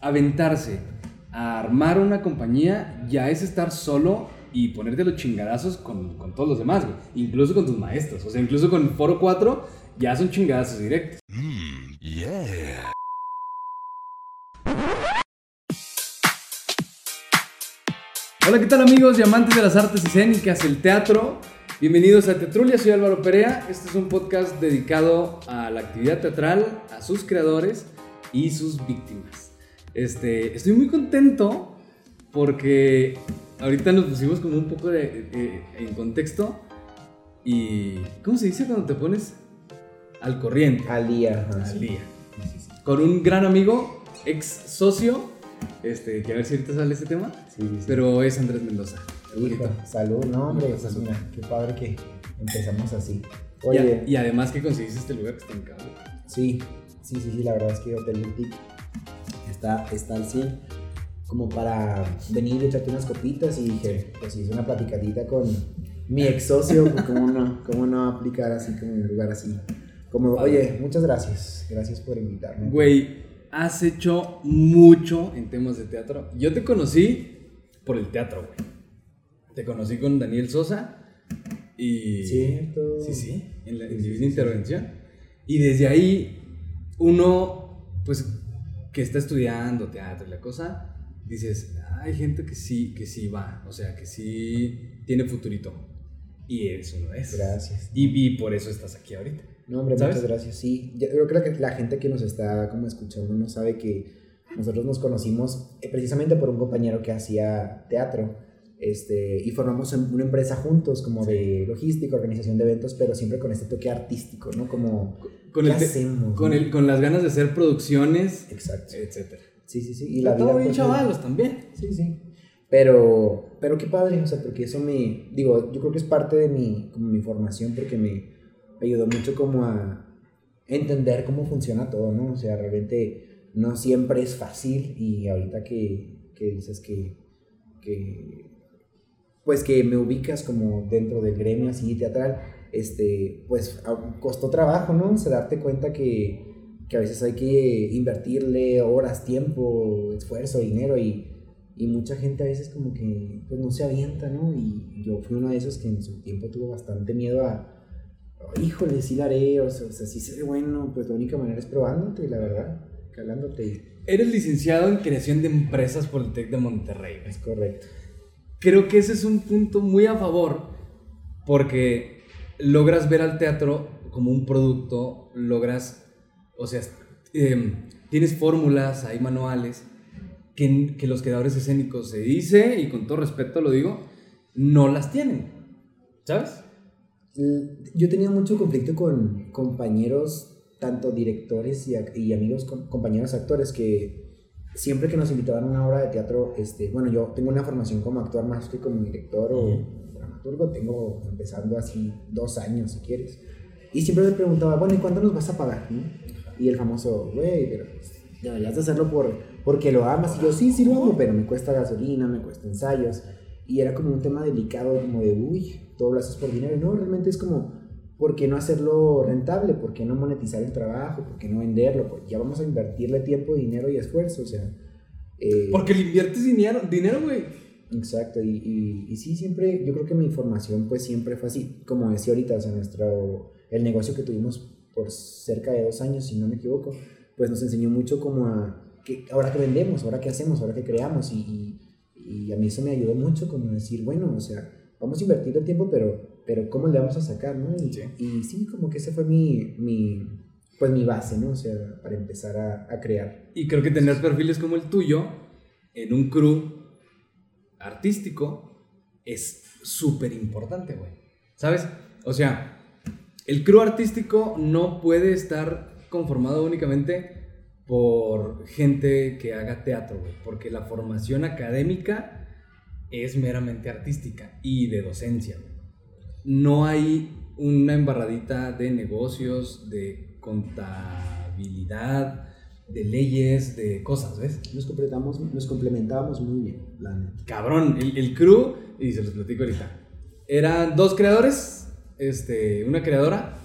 aventarse a armar una compañía ya es estar solo y ponerte los chingadazos con, con todos los demás, güey. Incluso con tus maestros. O sea, incluso con Foro 4 ya son chingadazos directos. Hola, ¿qué tal amigos y amantes de las artes escénicas, el teatro? Bienvenidos a Teatrulia, soy Álvaro Perea. Este es un podcast dedicado a la actividad teatral, a sus creadores y sus víctimas. Este, estoy muy contento porque ahorita nos pusimos como un poco de, de- en contexto y ¿cómo se dice cuando te pones al corriente? Al día. Al día. Con un gran amigo, ex socio, este, que a ver si ahorita sale este tema, Sí, sí, sí. pero es Andrés Mendoza. Hijo, salud, no, hombre. pues Salud. mira, qué padre que empezamos así. Y, a- Oye, y además que conseguiste este lugar que está en cabo. sí, sí, sí, sí, la verdad es que Hotel Boutique está, está al 100 como para venir y echarte unas copitas y dije, pues hice una platicadita con mi ex socio, pues, ¿cómo no, cómo no aplicar así como en un lugar así? Como, oye, muchas gracias, gracias por invitarme. Güey, has hecho mucho en temas de teatro. Yo te conocí por el teatro, güey. Te conocí con Daniel Sosa y... Cierto. Sí, sí, en la en sí. Intervención. Y desde ahí, uno, pues, que está estudiando teatro y la cosa, dices, hay gente que sí, que sí va, o sea, que sí tiene futurito. Y eres uno de esos. Gracias. Y, y por eso estás aquí ahorita. No, hombre, ¿Sabes? muchas gracias. Sí, yo creo que la gente que nos está como escuchando no sabe que nosotros nos conocimos eh, precisamente por un compañero que hacía teatro. Este, y formamos una empresa juntos, como de logística, organización de eventos, pero siempre con este toque artístico, ¿no? Como, Con, ¿qué el hacemos? con, no? el, con las ganas de hacer producciones, Exacto. etcétera. Sí, sí, sí. Y la vida. Todo bien pues, chavalos también. Sí, sí. Pero, pero qué padre, o sea, porque eso me, digo, yo creo que es parte de mi, como mi formación, porque me, me ayudó mucho como a entender cómo funciona todo, ¿no? O sea, realmente no siempre es fácil y ahorita que, que dices que, que, pues que me ubicas como dentro del gremio así teatral, este, pues costó trabajo, ¿no? O sea, darte cuenta que, que a veces hay que invertirle horas, tiempo, esfuerzo, dinero y, y mucha gente a veces como que pues no se avienta, ¿no? Y yo fui uno de esos que en su tiempo tuvo bastante miedo a, híjole, sí la haré, o sea, o sea, sí se ve bueno, pues la única manera es probándote, la verdad, calándote, Eres licenciado en creación de empresas por el TEC de Monterrey. es correcto. Creo que ese es un punto muy a favor porque logras ver al teatro como un producto, logras, o sea, em, tienes fórmulas, hay manuales que, que los creadores escénicos se dice, y con todo respeto lo digo, no las tienen. ¿Sabes? Yo tenía mucho conflicto con compañeros, tanto directores y, y amigos, com- compañeros actores, que siempre que nos invitaban a una obra de teatro, este, bueno, yo tengo una formación como actor más que como director o dramaturgo, tengo empezando así dos años si quieres. Y siempre me preguntaba, bueno, ¿y cuándo nos vas a pagar? no? Y el famoso, güey, pero deberías de hacerlo por, porque lo amas. Y yo, sí, sí lo amo, pero me cuesta gasolina, me cuesta ensayos. Y era como un tema delicado, como de, uy, todo lo haces por dinero. No, realmente es como, ¿por qué no hacerlo rentable? ¿Por qué no monetizar el trabajo? ¿Por qué no venderlo? Pues ya vamos a invertirle tiempo, dinero y esfuerzo, o sea. eh, Porque le inviertes dinero, dinero, güey. Exacto, y, y, y sí, siempre, yo creo que mi formación pues siempre fue así, como decía ahorita, o sea, nuestro, el negocio que tuvimos por cerca de dos años, si no me equivoco, pues nos enseñó mucho como a, que, ahora que vendemos, ahora que hacemos, ahora que creamos, y, y, y a mí eso me ayudó mucho como decir, bueno, o sea, vamos a invertir el tiempo, pero, pero ¿cómo le vamos a sacar, no? Y Sí. sí, y sí como que ese fue mi, mi, pues mi base, ¿no? O sea, para empezar a, a crear. Y creo que tener perfiles como el tuyo en un crew artístico es súper importante, güey. ¿Sabes? O sea, el crew artístico no puede estar conformado únicamente por gente que haga teatro, güey, porque la formación académica es meramente artística y de docencia. güey. No hay una embarradita de negocios, de contabilidad, de leyes, de cosas, ¿ves? Nos completamos, nos complementábamos muy bien, la neta. Cabrón, el, el crew, y se los platico ahorita, eran dos creadores, este, una creadora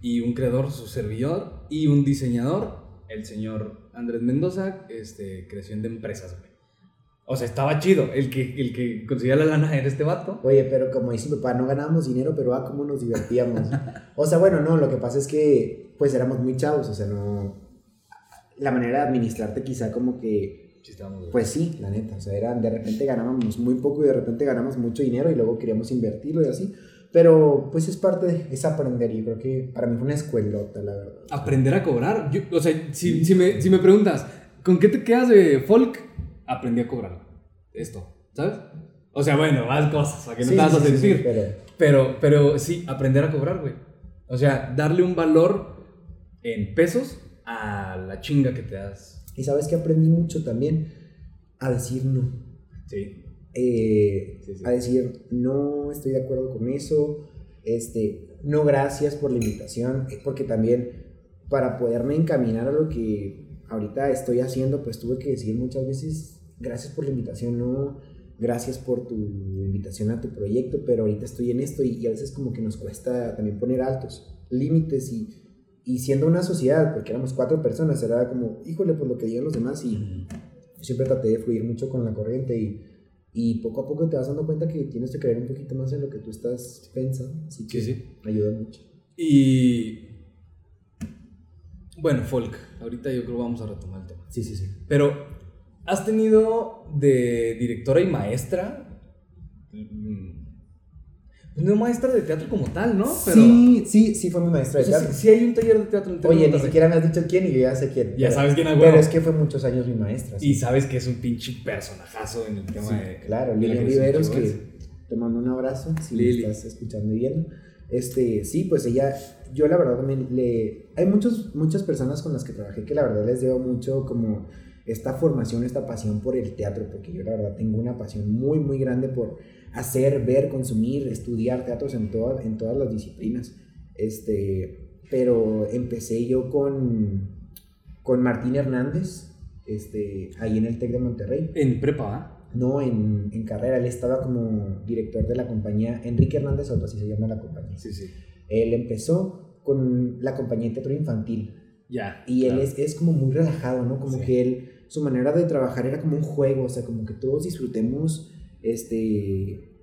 y un creador, su servidor, y un diseñador, el señor Andrés Mendoza este, creció en de empresas, güey. O sea, estaba chido. El que, el que conseguía la lana era este vato. Oye, pero como dice mi papá, no ganábamos dinero, pero ah, cómo nos divertíamos. o sea, bueno, no, lo que pasa es que pues éramos muy chavos, o sea, no... La manera de administrarte quizá como que... Sí. Pues sí, la neta, o sea, era, de repente ganábamos muy poco y de repente ganamos mucho dinero y luego queríamos invertirlo y así. Pero pues es parte de, es aprender y creo que para mí fue una escuelota, la verdad. Aprender a cobrar. Yo- o sea, si, si, me, si me preguntas, ¿con qué te quedas de folk? Aprendí a cobrar. Esto, ¿sabes? O sea, bueno, más cosas, para que no Sí, te vas a sí, sí, sentir. pero... Pero, pero sí, aprender a cobrar, güey. O sea, darle un valor en pesos a la chinga que te das. Y sabes que aprendí mucho también a decir no. Sí. Eh. A decir, no estoy de acuerdo con eso, este, no gracias por la invitación, eh, porque también para poderme encaminar a lo que ahorita estoy haciendo, pues tuve que decir muchas veces, gracias por la invitación, no, gracias por tu invitación a tu proyecto, pero ahorita estoy en esto y, y a veces como que nos cuesta también poner altos límites y, y siendo una sociedad, porque éramos cuatro personas, era como, híjole, pues lo que digan los demás y siempre traté de fluir mucho con la corriente y, y poco a poco te vas dando cuenta que tienes que creer un poquito más en lo que tú estás pensando, así que Sí, sí. ayuda mucho. Y. Bueno, folk. Ahorita yo creo que vamos a retomar el tema. Sí, sí, sí. Pero, ¿has tenido de directora y maestra? Pues no maestra de teatro como tal, ¿no? Pero, Sí, sí, sí fue mi maestra de teatro. sí, sí hay un taller de teatro en Oye, ni siquiera me has dicho quién y yo ya sé quién. Ya Pero- sabes quién es, Pero huevo. es que fue muchos años mi maestra. sí. Y sabes que es un pinche personajazo en el tema Sí, de. claro, Lilian Viveros, de que te mando un abrazo si Lili. estás escuchando y viendo. Este, sí, pues ella, yo la verdad también le... Hay muchos, muchas personas con las que trabajé que la verdad les debo mucho como esta formación, esta pasión por el teatro, porque yo la verdad tengo una pasión muy, muy grande por hacer, ver, consumir, estudiar teatros en, todas en todas las disciplinas. Este, pero empecé yo con, con Martín Hernández, este, ahí en el TEC de Monterrey. En prepa. No, en, en carrera, él estaba como director de la compañía, Enrique Hernández Soto, así se llama la compañía. Sí, sí. Él empezó con la compañía de teatro infantil Ya. y él claro. es, es como muy relajado, ¿no? Como Sí. que él, su manera de trabajar era como un juego, o sea, como que todos disfrutemos este,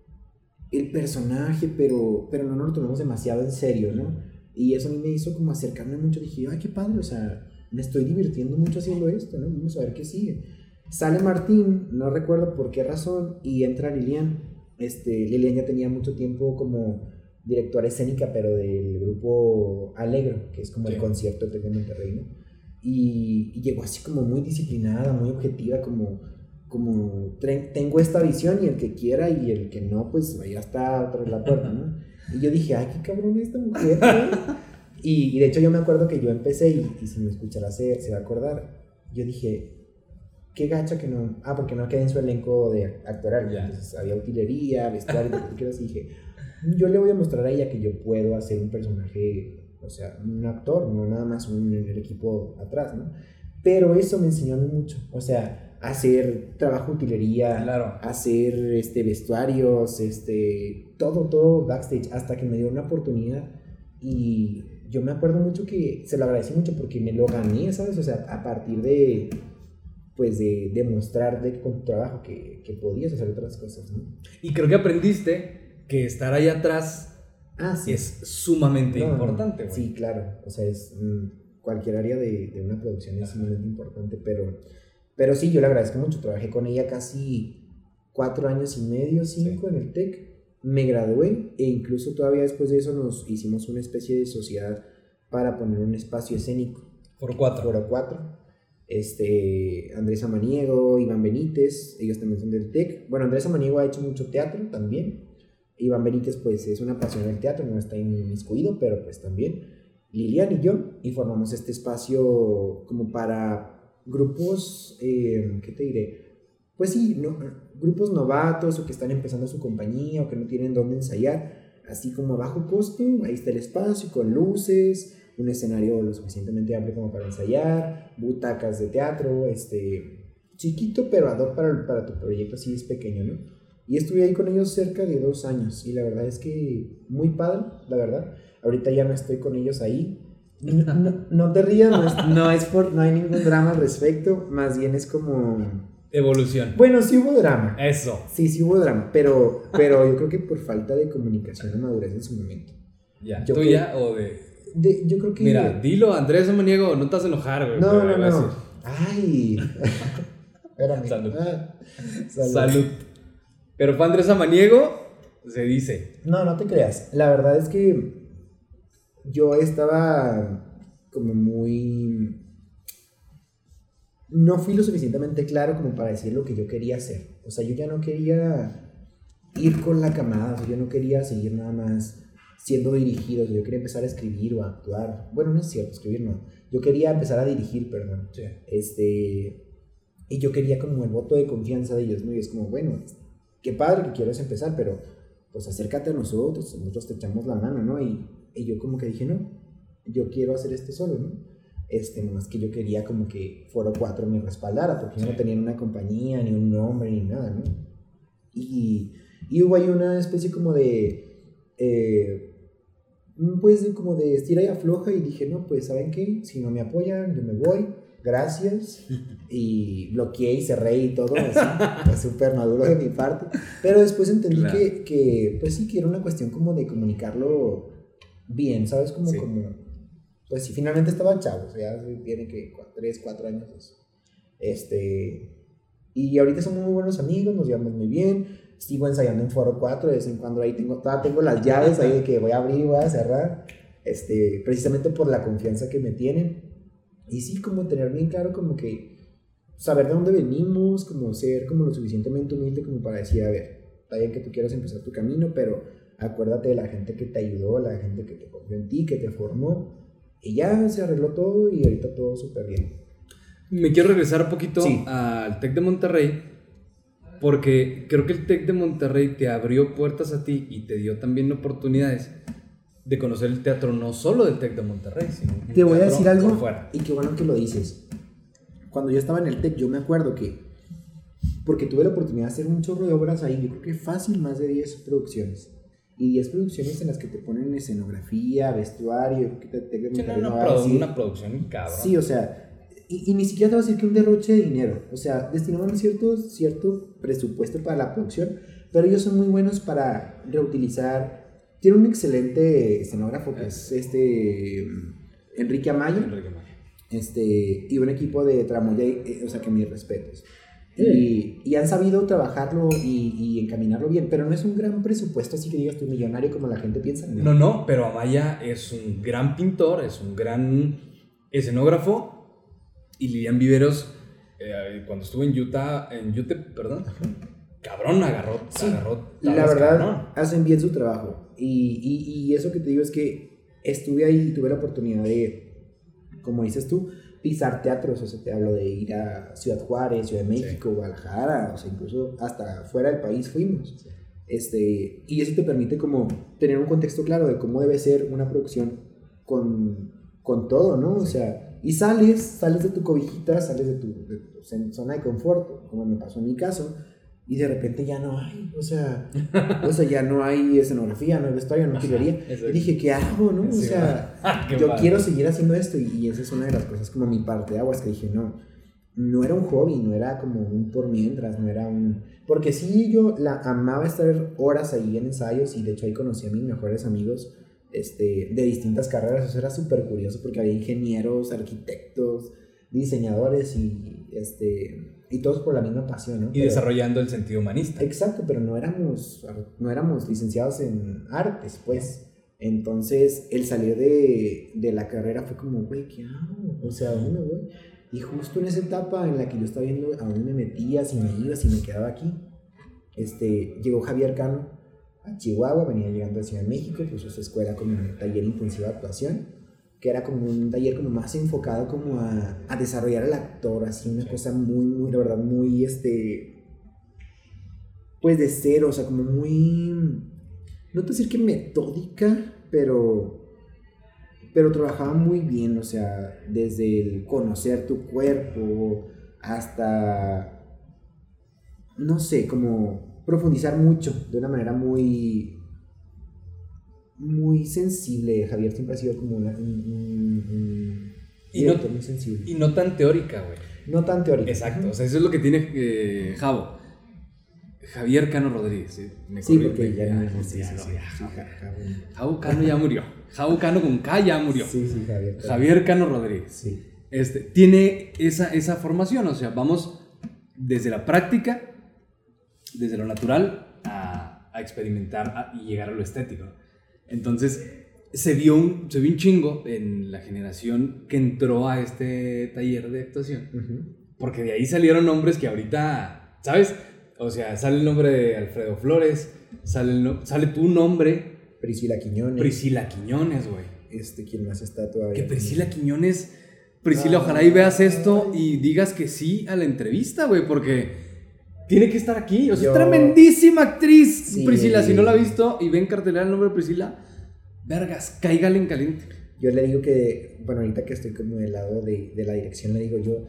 el personaje, pero, pero no nos lo tomemos demasiado en serio, ¿no? Y eso a mí me hizo como acercarme mucho, dije, ay, qué padre, o sea, me estoy divirtiendo mucho haciendo esto, ¿no? Vamos a ver qué sigue. Sale Martín, no recuerdo por qué razón, y entra Lilian. Este, Lilian ya tenía mucho tiempo como directora escénica, pero del grupo Alegro, que es como Sí. el concierto de Monterrey, ¿no? Y, y llegó así como muy disciplinada, muy objetiva, como, como "Tre- tengo esta visión y el que quiera y el que no, pues ya está tras la puerta, ¿no? Y yo dije, ay, qué cabrón esta mujer, ¿no? Y, y de hecho yo me acuerdo que yo empecé, y, y si me escuchará se, se va a acordar, yo dije, qué gacha que no, ah, porque no quedé en su elenco de actoral, entonces había utilería, vestuario, lo que quieras, y dije, yo le voy a mostrar a ella que yo puedo hacer un personaje, o sea, un actor, no nada más un el equipo atrás, ¿no? Pero eso me enseñó a mí mucho, o sea, hacer trabajo utilería, Claro. hacer este, vestuarios, este, todo, todo backstage, hasta que me dio una oportunidad y yo me acuerdo mucho que se lo agradecí mucho porque me lo gané, ¿sabes? O sea, a partir de, pues, de demostrar de, con tu trabajo que, que podías hacer otras cosas, ¿no? Y creo que aprendiste que estar ahí atrás Ah, sí. es sumamente No, importante, güey. Sí, claro. O sea, es mm, cualquier área de, de una producción es sumamente importante, pero, pero sí, yo le agradezco mucho. Trabajé con ella casi cuatro años y medio, cinco en el TEC. Me gradué e incluso todavía después de eso nos hicimos una especie de sociedad para poner un espacio escénico. Por cuatro. Foro 4. Este, Andrés Amaniego, Iván Benítez, ellos también son del TEC. Bueno, Andrés Amaniego ha hecho mucho teatro también. Iván Benítez, pues, es una pasión del teatro, no está inmiscuido, pero pues también. Lilian y yo, y formamos este espacio como para grupos, eh, ¿qué te diré? Pues sí, no, grupos novatos o que están empezando su compañía o que no tienen dónde ensayar, así como a bajo costo, ahí está el espacio con luces, un escenario lo suficientemente amplio como para ensayar, butacas de teatro, este, chiquito pero ad hoc para, para tu proyecto, así es pequeño, ¿no? Y estuve ahí con ellos cerca de dos años y la verdad es que muy padre, la verdad. Ahorita ya no estoy con ellos ahí, No, no- no te rías, no es, no es por, no hay ningún drama al respecto, más bien es como... Evolución. Bueno, sí hubo drama, Eso. sí, sí hubo drama, pero, pero yo creo que por falta de comunicación o madurez en su momento. Ya. Yo ¿Tuya o de.? De- yo creo que... Mira, dilo, Andrés Samaniego, no te vas a enojar, güey. no, no, no. Ay. Espérame. Salud. Ah, salud. Salud. Pero fue Andrés Samaniego, se dice. No, no te creas. La verdad es que yo estaba como muy... No fui lo suficientemente claro como para decir lo que yo quería hacer. O sea, yo ya no quería ir con la camada, o sea, yo no quería seguir nada más siendo dirigido, o sea, yo quería empezar a escribir o a actuar. Bueno, no es cierto, escribir no. Yo quería empezar a dirigir, perdón. Sí. Este, y yo quería como el voto de confianza de ellos, ¿no? Y es como, bueno, qué padre que quieras empezar, pero pues acércate a nosotros, nosotros te echamos la mano, ¿no? Y, y yo como que dije, no, yo quiero hacer esto solo, ¿no? Este, más que yo quería como que Foro 4 me respaldara, porque yo no tenía una compañía, ni un nombre, ni nada, ¿no? Y, y hubo ahí una especie como de, eh, pues como de estira y afloja y dije, no, pues ¿saben qué? Si no me apoyan, yo me voy, gracias. Y bloqueé y cerré y todo, así, súper maduro de mi parte. Pero después entendí Claro. que, que, pues sí, que era una cuestión como de comunicarlo bien, ¿sabes? Como, Sí. como, pues sí, finalmente estaban chavos, ya tiene que 3, 4 años eso. Este, y ahorita somos muy buenos amigos, nos llevamos muy bien. Sigo ensayando en Foro 4, de vez en cuando ahí tengo, todavía tengo las llaves ahí de que voy a abrir y voy a cerrar. Este, precisamente por la confianza que me tienen. Y sí, como tener bien claro como que saber de dónde venimos, como ser como lo suficientemente humilde como para decir, a ver, está bien que tú quieras empezar tu camino, pero acuérdate de la gente que te ayudó, la gente que te confió en ti, que te formó. Y ya se arregló todo y ahorita todo súper bien. Me quiero regresar un poquito Sí. al TEC de Monterrey, porque creo que el TEC de Monterrey te abrió puertas a ti y te dio también oportunidades de conocer el teatro no solo del TEC de Monterrey, sino Te voy a decir algo y qué bueno que lo dices. Cuando yo estaba en el TEC, yo me acuerdo que, porque tuve la oportunidad de hacer un chorro de obras ahí, yo creo que fácil más de 10 producciones. Y 10 producciones en las que te ponen escenografía, vestuario, que te- de Sí, no, Monterrey una, produ- decir- una producción cabrón. Sí, o sea, y, y ni siquiera te voy a decir que un derroche de dinero. O sea, destinaban cierto, cierto presupuesto para la producción, pero ellos son muy buenos para reutilizar. Tiene un excelente escenógrafo que es este mm, Enrique Amaya, Enrique María. este, y un equipo de tramoya, eh, o sea, que mis respetos. Y, y han sabido trabajarlo y, y encaminarlo bien, pero no es un gran presupuesto, así que digas tú millonario como la gente piensa. No, no, pero Amaya es un gran pintor, es un gran escenógrafo. Y Lilian Viveros, eh, cuando estuvo en Utah, en Utah, perdón, cabrón, agarró, Sí, agarró. La verdad, cabrón. hacen bien su trabajo. Y, y, y eso que te digo es que estuve ahí y tuve la oportunidad de, como dices tú, pisar teatros. O sea, te hablo de ir a Ciudad Juárez, Ciudad de México, Guadalajara, o sea, incluso hasta fuera del país fuimos. Este, y eso te permite como tener un contexto claro de cómo debe ser una producción con, con todo, ¿no? O sea, y sales, sales de tu cobijita, sales de tu, de tu zona de confort, como me pasó en mi caso, y de repente ya no hay, o sea, o sea, ya no hay escenografía, no hay vestuario, no hay utilería. Y dije, ¿qué hago, no? O sea. Qué yo padre. quiero seguir haciendo esto, y, y esa es una de las cosas como mi parte de aguas que dije, no, no era un hobby, no era como un por mientras, no era un... Porque sí, yo la amaba estar horas ahí en ensayos y de hecho ahí conocí a mis mejores amigos este, de distintas carreras, eso era súper curioso porque había ingenieros, arquitectos, diseñadores y, este, y todos por la misma pasión, ¿no? Y Pero- desarrollando el sentido humanista. Exacto, pero no éramos, no éramos licenciados en artes, pues. Entonces, el salir de, de la carrera fue como, güey, ¿qué hago? O sea, ¿a dónde voy? Y justo en esa etapa en la que yo estaba viendo a dónde me metía, si me iba, si me quedaba aquí, este, llegó Javier Cano a Chihuahua, venía llegando a Ciudad de México, puso su escuela como un taller intensivo de actuación, que era como un taller como más enfocado como a, a desarrollar al actor, así una cosa muy, muy, la verdad, muy, este, pues de cero, o sea, como muy, no te decir que metódica, pero, pero trabajaba muy bien, o sea, desde el conocer tu cuerpo hasta, no sé, como profundizar mucho, de una manera muy, muy sensible. Javier siempre ha sido como una, un, un- un Y no- muy sensible. Y no tan teórica, güey. no tan teórico. Exacto, o sea, eso es lo que tiene eh, Javo. Javier Cano Rodríguez. ¿sí? Me Sí, porque ya no sí, sí, sí, Javo. Cano ya murió. Javo Cano con K ya murió. Sí, sí, Javier. Javier Cano Rodríguez. Sí. Este, tiene esa, esa formación, o sea, vamos desde la práctica, desde lo natural, a, a experimentar a- y llegar a lo estético. Entonces, se vio, un, se vio un chingo en la generación que entró a este taller de actuación, porque de ahí salieron nombres que ahorita, ¿sabes? O sea, sale el nombre de Alfredo Flores, sale, el sale tu nombre, Priscila Quiñones. Priscila Quiñones, güey. este, ¿quién más está todavía? Que Priscila Quiñones, Priscila, Ah. ojalá y veas esto y digas que sí a la entrevista, güey, porque tiene que estar aquí. O sea, Yo- es tremendísima actriz, Sí. Priscila. Si no la ha visto y ven cartelera el nombre de Priscila, vergas, cáigale en caliente. Yo le digo que, bueno, ahorita que estoy como del lado de, de la dirección, le digo yo,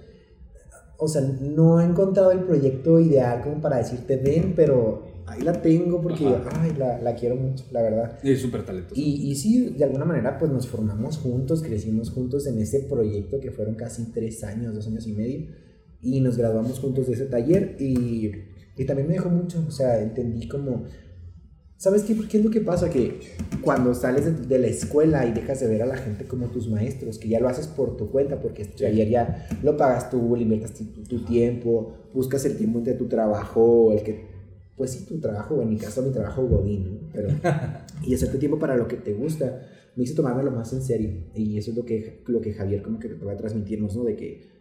o sea, no he encontrado el proyecto ideal como para decirte, ven, pero ahí la tengo porque, Ajá. ay, la, la quiero mucho, la verdad. Es súper talentoso. Y, y sí, de alguna manera, pues nos formamos juntos, crecimos juntos en ese proyecto que fueron casi tres años, dos años y medio, y nos graduamos juntos de ese taller y, y también me dejó mucho, o sea, entendí como, ¿sabes qué? ¿Qué es lo que pasa? Que cuando sales de, de la escuela y dejas de ver a la gente como tus maestros, que ya lo haces por tu cuenta, porque este taller ya lo pagas tú, le inviertas tu, tu tiempo, buscas el tiempo entre tu trabajo, el que, pues sí, tu trabajo, en mi caso mi trabajo godín, ¿no? Pero y hacerte tiempo para lo que te gusta, me hizo tomármelo más en serio. Y eso es lo que, lo que Javier como que va a transmitirnos, ¿no? De que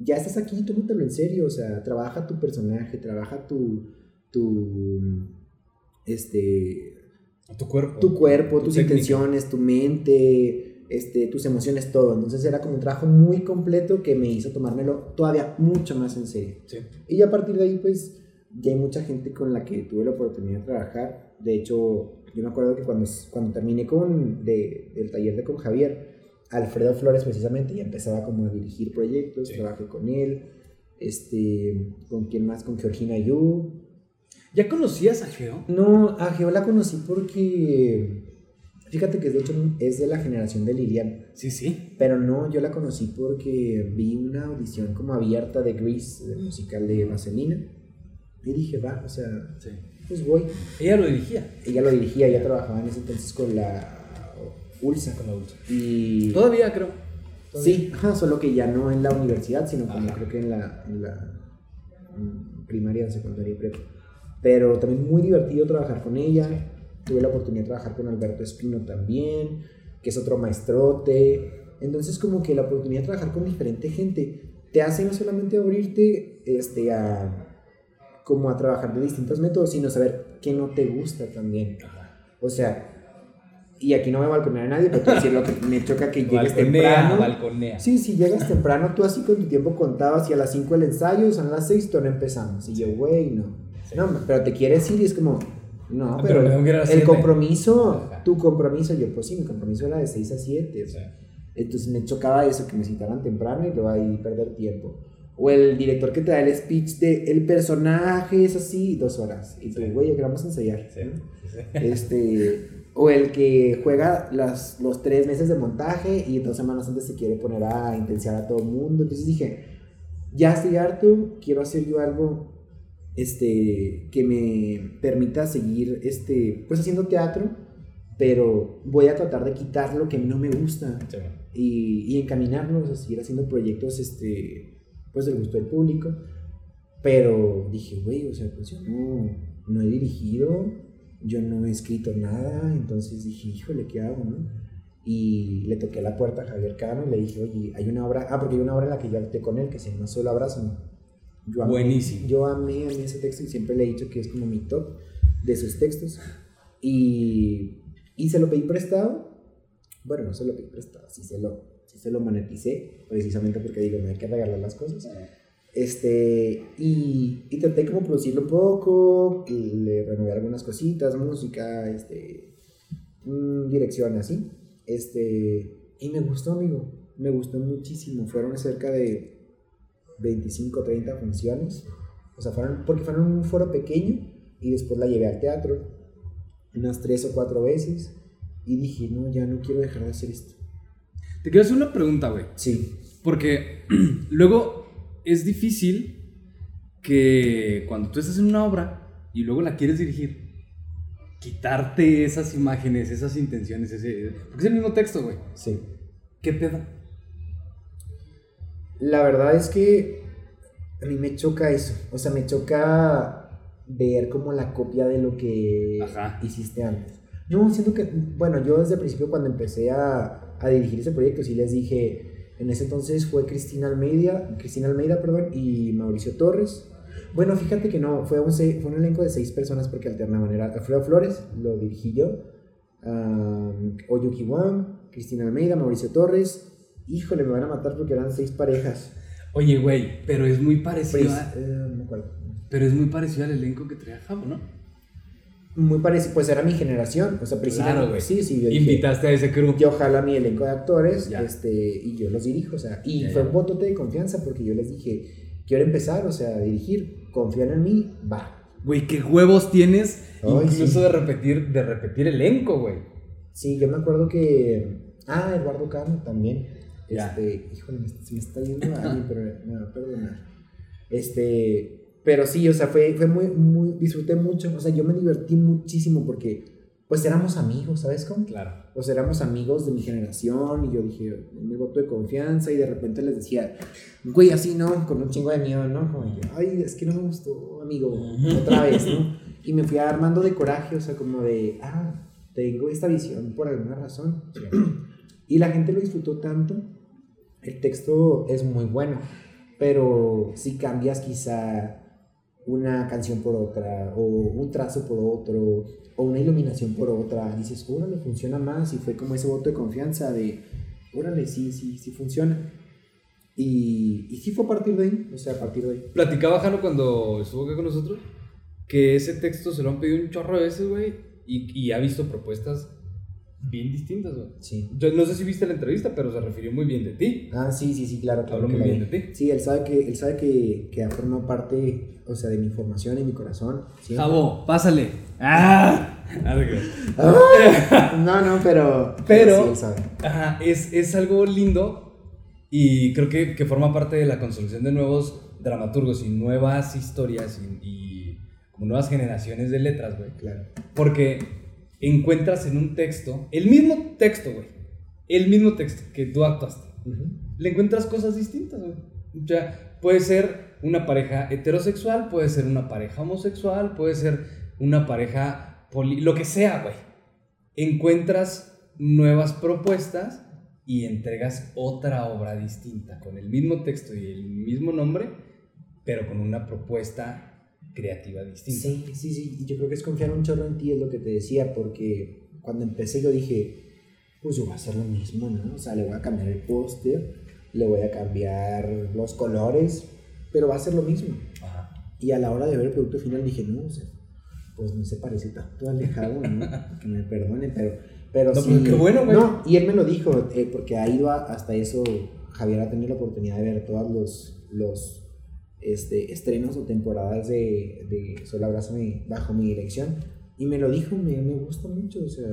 ya estás aquí, tómatelo en serio, o sea, trabaja tu personaje, trabaja tu, tu, este, tu cuerpo. tu cuerpo, tus técnica. intenciones, tu mente, este, tus emociones, todo. Entonces era como un trabajo muy completo que me hizo tomármelo todavía mucho más en serio. Sí. Y a partir de ahí, pues, ya hay mucha gente con la que tuve la oportunidad de trabajar. De hecho, yo me acuerdo que cuando, cuando terminé con, de, del taller de con Javier, Alfredo Flores precisamente ya empezaba como a dirigir proyectos, Sí. trabajé con él, este, con quién más, con Georgina Yu. ¿Ya conocías a Geo? No, a Geo la conocí porque, fíjate que de hecho es de la generación de Lilian. Sí, sí. Pero no, yo la conocí porque vi una audición como abierta de Grease, del musical de Vaselina. Y dije, va, o sea, sí. pues voy. Ella lo dirigía. Ella lo dirigía, ella trabajaba en ese entonces con la ULSA. Con la dulce. Y... Todavía creo. Todavía. Sí, ajá, solo que ya no en la universidad, sino como Ajá. creo que en la, en la mm, primaria, secundaria y prepa. Pero también muy divertido trabajar con ella. Tuve la oportunidad de trabajar con Alberto Espino también, que es otro maestrote. Entonces como que la oportunidad de trabajar con diferente gente te hace no solamente abrirte este, a, como a trabajar de distintos métodos, sino saber qué no te gusta también. O sea, y aquí no me balconea a nadie, pero decir lo que me choca que llegues Balconea, temprano. balconea. Sí, si llegas temprano, tú así con tu tiempo contabas y a las 5 el ensayo, son las 6, todavía no empezamos. Y yo, güey, no. Sí. No, pero te quieres ir y es como, no, Ah, pero, el compromiso, Ajá. tu compromiso, yo, pues sí, mi compromiso era de 6 a 7. o sea, entonces me chocaba eso, que me citaran temprano y luego ahí perder tiempo. O el director que te da el speech de el personaje es así, dos horas. Y tú, Sí. güey, ensayar. Sí, ¿no? sí, sí. Este, o el que juega las, los tres meses de montaje y dos semanas antes se quiere poner a intensiar a todo el mundo. Entonces dije, ya estoy harto, quiero hacer yo algo este, que me permita seguir este, pues haciendo teatro, pero voy a tratar de quitar lo que no me gusta Sí, y, y encaminarnos a seguir haciendo proyectos este, pues del gusto del público. Pero dije, güey, o sea, pues yo no, no he dirigido, yo no he escrito nada, entonces dije, híjole, ¿qué hago, no? Y le toqué la puerta a Javier Cano y le dije, oye, hay una obra, ah, porque hay una obra en la que yo actué con él que se llama Solo Abrázame. Yo amé- Buenísimo. Yo amé, amé ese texto y siempre le he dicho que es como mi top de sus textos. Y, y se lo pedí prestado. Bueno, no se lo pedí prestado, sí se lo, sí se lo moneticé, precisamente porque digo, no hay que regalar las cosas. Este, y, y traté como producirlo un poco, y le renové algunas cositas, música, este, mm, dirección así. Este, y me gustó, amigo, me gustó muchísimo. Fueron cerca de 25, 30 funciones. O sea, fueron, porque fueron un foro pequeño y después la llevé al teatro unas tres o cuatro veces Y dije, no, ya no quiero dejar de hacer esto. Te quiero hacer una pregunta, güey. Sí. Porque luego es difícil que cuando tú estás en una obra y luego la quieres dirigir, quitarte esas imágenes, esas intenciones, ese... Porque es el mismo texto, güey. Sí. ¿Qué pedo? La verdad es que a mí me choca eso. O sea, me choca ver como la copia de lo que Ajá. hiciste antes. No, siento que, bueno, yo desde el principio cuando empecé a, a dirigir ese proyecto, sí les dije, en ese entonces fue Cristina Almeida, Cristina Almeida, perdón, y Mauricio Torres. Bueno, fíjate que no, fue un, se- fue un elenco de seis personas porque alternaban. Era Alfredo Flores, lo dirigí yo, um, Oyuki Wam, Cristina Almeida, Mauricio Torres. Híjole, me van a matar porque eran seis parejas. Oye, güey, pero es muy parecido, a- eh, no me acuerdo. pero es muy parecido al elenco que traía Javo, ¿no? Muy parecido, pues era mi generación. O sea, precisamente. Claro. Sí, sí, yo dije, Invitaste a ese crew. yo jalo a mi elenco de actores Ya. este, y yo los dirijo. O sea, y Ya, fue ya. un voto de confianza porque yo les dije, quiero empezar, o sea, a dirigir. Confían en mí, va. Güey, qué huevos tienes incluso sí. de repetir, de repetir elenco, güey. Sí, yo me acuerdo que. Ah, Eduardo Cano también. Este, híjole, me, se me está yendo alguien, pero me va a perdonar. Este, pero sí, o sea, fue, fue muy, muy, disfruté mucho. O sea, yo me divertí muchísimo porque, pues éramos amigos, ¿sabes cómo? Claro. O sea, éramos amigos de mi generación y yo dije, mi voto de confianza y de repente les decía, güey, así no, con un chingo de miedo, ¿no? Como que, ay, es que no me gustó, amigo, otra vez, ¿no? Y me fui armando de coraje, o sea, como de, ah, tengo esta visión por alguna razón. Y la gente lo disfrutó tanto. El texto es muy bueno, pero si cambias quizá una canción por otra, o un trazo por otro, o una iluminación por otra, dices, órale, funciona más. Y fue como ese voto de confianza de, órale, sí, sí, sí funciona. Y, y sí fue a partir de ahí, o sea, a partir de ahí. Platicaba Jano cuando estuvo acá con nosotros que ese texto se lo han pedido un chorro de veces, güey, y, y ha visto propuestas bien distintas, güey. Sí. Yo no sé si viste la entrevista, pero se refirió muy bien de ti. Ah, sí, sí, sí, claro. claro Habló muy bien de ti. Sí, él sabe que, él sabe que, que ha formado parte, o sea, de mi formación y mi corazón. siempre. Javo, pásale. ¡Ah! Ah, Ah, no, no, pero. Pero- sí, él sabe. Ajá, es, es algo lindo y creo que, que forma parte de la construcción de nuevos dramaturgos y nuevas historias y, y como nuevas generaciones de letras, güey. Claro. Porque encuentras en un texto, el mismo texto, güey, el mismo texto que tú actuaste, le encuentras cosas distintas, güey. O sea, puede ser una pareja heterosexual, puede ser una pareja homosexual, puede ser una pareja poli... lo que sea, güey. Encuentras nuevas propuestas y entregas otra obra distinta, con el mismo texto y el mismo nombre, pero con una propuesta creativa distinta. Sí, sí, sí. Y yo creo que es confiar un chorro en ti, es lo que te decía, porque cuando empecé yo dije, pues yo voy a hacer lo mismo, ¿no? O sea, le voy a cambiar el póster, le voy a cambiar los colores, pero va a ser lo mismo. Ajá. Y a la hora de ver el producto final dije, no, o sea, pues no se parece tanto alejado, ¿no? que me perdone, pero, pero No, sí. pero qué bueno, güey. No, y él me lo dijo, eh, porque ha ido a- hasta eso, Javier ha tenido la oportunidad de ver todos los, los este, estrenos o temporadas de, de Solo Abrázame bajo mi dirección, y me lo dijo, me, me gusta mucho, o sea,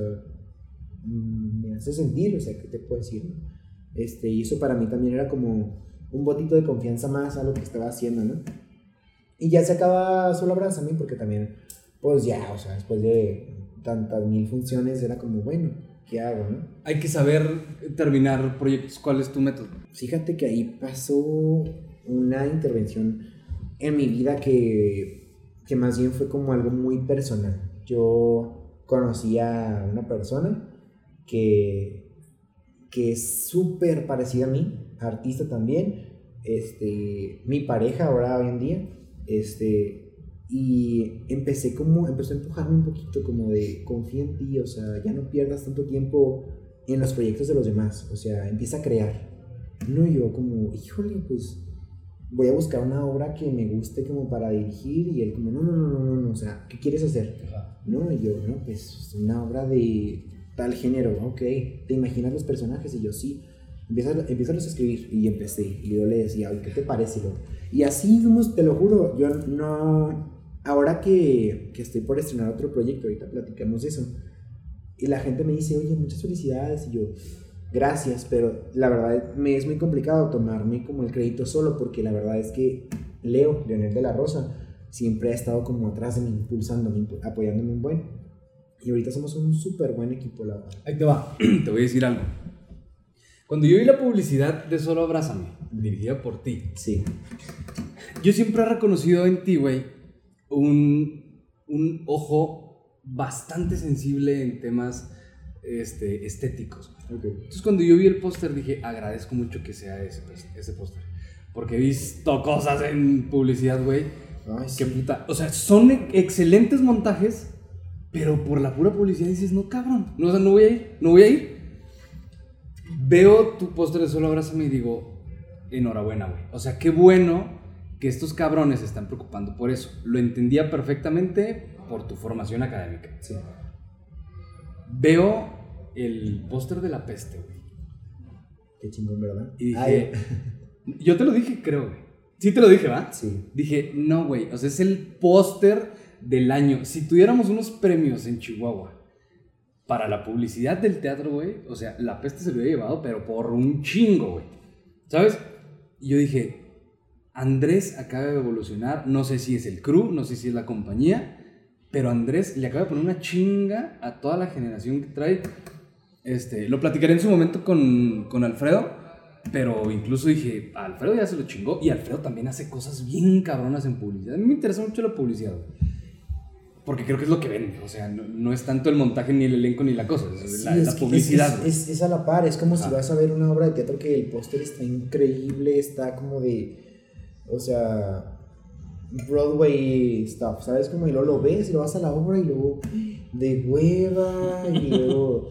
mm, me hace sentir, o sea, ¿qué te puedo decir? no? Este, y eso para mí también era como un botito de confianza más a lo que estaba haciendo, ¿no? Y ya se acaba Solo Abrázame porque también, pues ya, o sea, después de tantas mil funciones era como, bueno, ¿qué hago, no? Hay que saber terminar proyectos. ¿Cuál es tu método? Fíjate que ahí pasó una intervención en mi vida que, que más bien fue como algo muy personal. Yo conocí a una persona que, que es súper parecida a mí, artista también, este, mi pareja ahora hoy en día, este, y empecé como, empezó a empujarme un poquito como de confía en ti, o sea, ya no pierdas tanto tiempo en los proyectos de los demás, o sea, empieza a crear. No, yo como, híjole, pues voy a buscar una obra que me guste como para dirigir y él como, no, no, no, no, no, no, o sea, ¿qué quieres hacer? No, y yo, no, pues una obra de tal género, ok, ¿te imaginas los personajes? Y yo, sí, empieza, a escribir y empecé, y yo le decía, oye, ¿qué te parece? Y así fuimos, te lo juro, yo no, ahora que, que estoy por estrenar otro proyecto, ahorita platicamos de eso, y la gente me dice, oye, muchas felicidades. Y yo, gracias, pero la verdad me es muy complicado tomarme como el crédito solo porque la verdad es que Leo, Leonel de la Rosa, siempre ha estado como atrás de mí, impulsándome, apoyándome un buen. Y ahorita somos un súper buen equipo, la verdad. Ahí te va, te voy a decir algo. Cuando yo vi la publicidad de Solo Abrázame, dirigida por ti, Sí. yo siempre he reconocido en ti, güey, un, un ojo bastante sensible en temas este, estéticos. Entonces cuando yo vi el póster dije, agradezco mucho que sea ese, ese póster. Porque he visto cosas en publicidad, güey. Sí. puta. O sea, son excelentes montajes, pero por la pura publicidad dices, no, cabrón. No, o sea, no voy a ir, no voy a ir. Veo tu póster de Solo Abrázame y digo, enhorabuena, güey. O sea, qué bueno que estos cabrones se están preocupando por eso. Lo entendía perfectamente por tu formación académica. Sí. Veo el póster de la peste, güey. Qué chingón, ¿verdad? Y dije, Ay, yo te lo dije, creo, güey. Sí te lo dije, ¿va? sí. Dije, no, güey, o sea, es el póster del año. Si tuviéramos unos premios en Chihuahua para la publicidad del teatro, güey, o sea, la peste se lo hubiera llevado, pero por un chingo, güey. ¿Sabes? Y yo dije, Andrés acaba de evolucionar, no sé si es el crew, no sé si es la compañía, pero Andrés le acaba de poner una chinga a toda la generación que trae. Este, lo platicaré en su momento con, con Alfredo, pero incluso dije, Alfredo ya se lo chingó y Alfredo también hace cosas bien cabronas en publicidad. A mí me interesa mucho la publicidad. Porque creo que es lo que vende, o sea, no, no es tanto el montaje ni el elenco ni la cosa, es Sí, la, es la que publicidad. Es, es- es a la par, es como si Ah. vas a ver una obra de teatro que el póster está increíble, está como de. O sea. Broadway stuff, ¿sabes? Como y luego lo ves y lo vas a la obra y luego. De hueva y luego.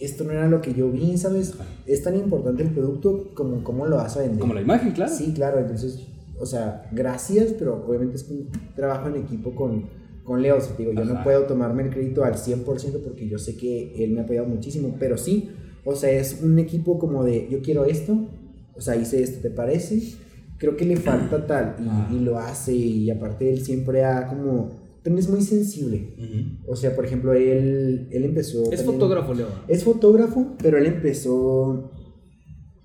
Esto no era lo que yo vi, ¿sabes? Es tan importante el producto como cómo lo vas a vender. Como la imagen, claro. Sí, claro, entonces, o sea, gracias, pero obviamente es un trabajo en equipo con, con Leo. O sea, digo, yo no puedo tomarme el crédito al 100% porque yo sé que él me ha apoyado muchísimo, pero sí, o sea, es un equipo como de, yo quiero esto, o sea, hice esto, ¿te parece? Creo que le falta tal y, y lo hace y aparte él siempre ha como, también es muy sensible. O sea, por ejemplo, él, él empezó... Es también- fotógrafo, Leo. es fotógrafo, pero él empezó,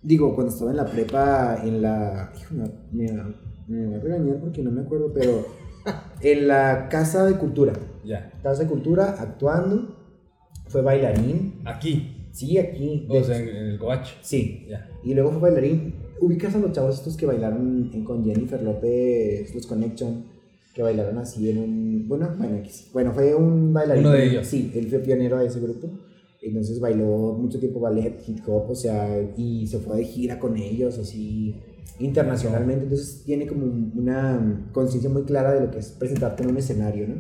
digo, cuando estaba en la prepa, en la, hijo, me, me- me va a regañar porque no me acuerdo, pero en la Casa de Cultura, Ya. Casa de Cultura, actuando, fue bailarín, Aquí. sí, aquí, O sea, en, en el Coach. sí, Ya. y luego fue bailarín, ubicas a los chavos estos que bailaron en- con Jennifer López, los Connection, que bailaron así en un, bueno, bueno, bueno, fue un bailarín, Uno de ellos. sí, él fue pionero de ese grupo, entonces bailó mucho tiempo ballet, hip hop, o sea, y se fue de gira con ellos, así, internacionalmente, entonces tiene como una conciencia muy clara de lo que es presentarte en un escenario, ¿no?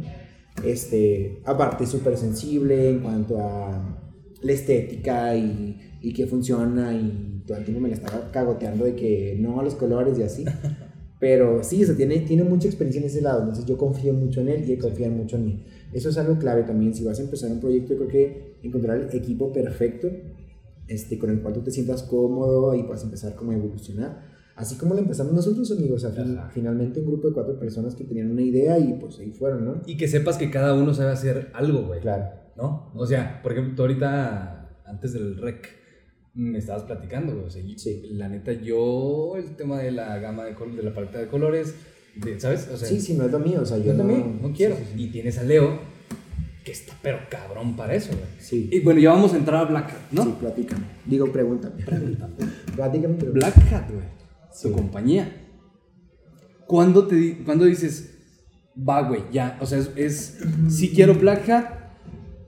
Este, aparte súper sensible en cuanto a la estética y, y que funciona y todo el tiempo me la estaba cagoteando de que no a los colores y así. Pero sí, eso tiene, tiene mucha experiencia en ese lado, entonces yo confío mucho en él y él confía mucho en mí. Eso es algo clave también, si vas a empezar un proyecto, yo creo que encontrar el equipo perfecto este, con el cual tú te sientas cómodo y puedas empezar como a evolucionar. Así como lo empezamos nosotros, amigos, o sea, fin- finalmente un grupo de cuatro personas que tenían una idea y pues ahí fueron, ¿no? Y que sepas que cada uno sabe hacer algo, güey. Claro. ¿No? O sea, por ejemplo, tú ahorita, antes del rec, me estabas platicando, güey. O sea, Sí. la neta, yo, el tema de la gama de, col- de la paleta de colores, de- ¿sabes? O sea, Sí, sí, no es lo mío, o sea, yo no, también no quiero. Sí, sí, sí. Y tienes a Leo, que está pero cabrón para eso, güey. Sí. Y bueno, ya vamos a entrar a Black Hat, ¿no? Sí, platícame. Digo, pregúntame. Pregúntame. platícame, pero... Black Hat, güey. Sí. Tu compañía. ¿Cuándo, te, di- ¿Cuándo dices, va, güey, ya? O sea, es, es si quiero Black Hat.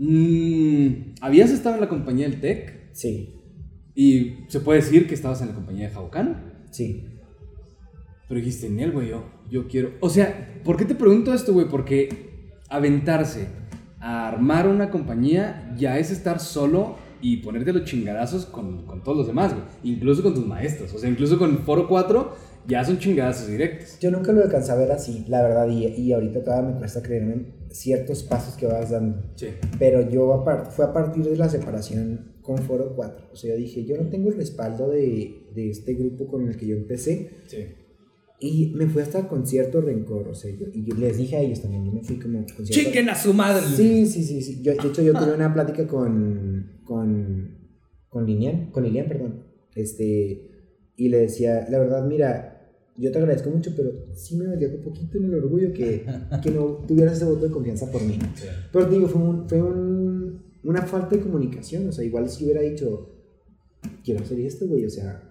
Mm, ¿Habías estado en la compañía del Tech? Sí, Y se puede decir que estabas en la compañía de Jaucán. sí. Pero dijiste, en él, güey, yo, yo quiero. O sea, ¿por qué te pregunto esto, güey? Porque aventarse a armar una compañía ya es estar solo y ponerte los chingadazos con, con todos los demás, güey. Incluso con tus maestros. O sea, incluso con Foro 4 ya son chingadazos directos. Yo nunca lo alcancé a ver así, la verdad, y, y ahorita todavía me cuesta creerme ciertos pasos que vas dando. Sí. Pero yo a fue a partir de la separación con Foro 4. O sea, yo dije, yo no tengo el respaldo de, de este grupo con el que yo empecé. Sí. Y me fui hasta con cierto rencor, o sea, yo, y yo les dije a ellos también, yo me fui como con cierto... ¡Chiquen a su madre! Sí, sí, sí, sí. Yo, de hecho, yo tuve una plática con, con, con Lilian, con Lilian, perdón, este, y le decía, la verdad, mira, yo te agradezco mucho, pero sí me dolió un poquito en el orgullo que, que no tuvieras ese voto de confianza por mí. Pero digo, fue, un, fue un, una falta de comunicación, o sea, igual si hubiera dicho, quiero hacer esto, güey, o sea,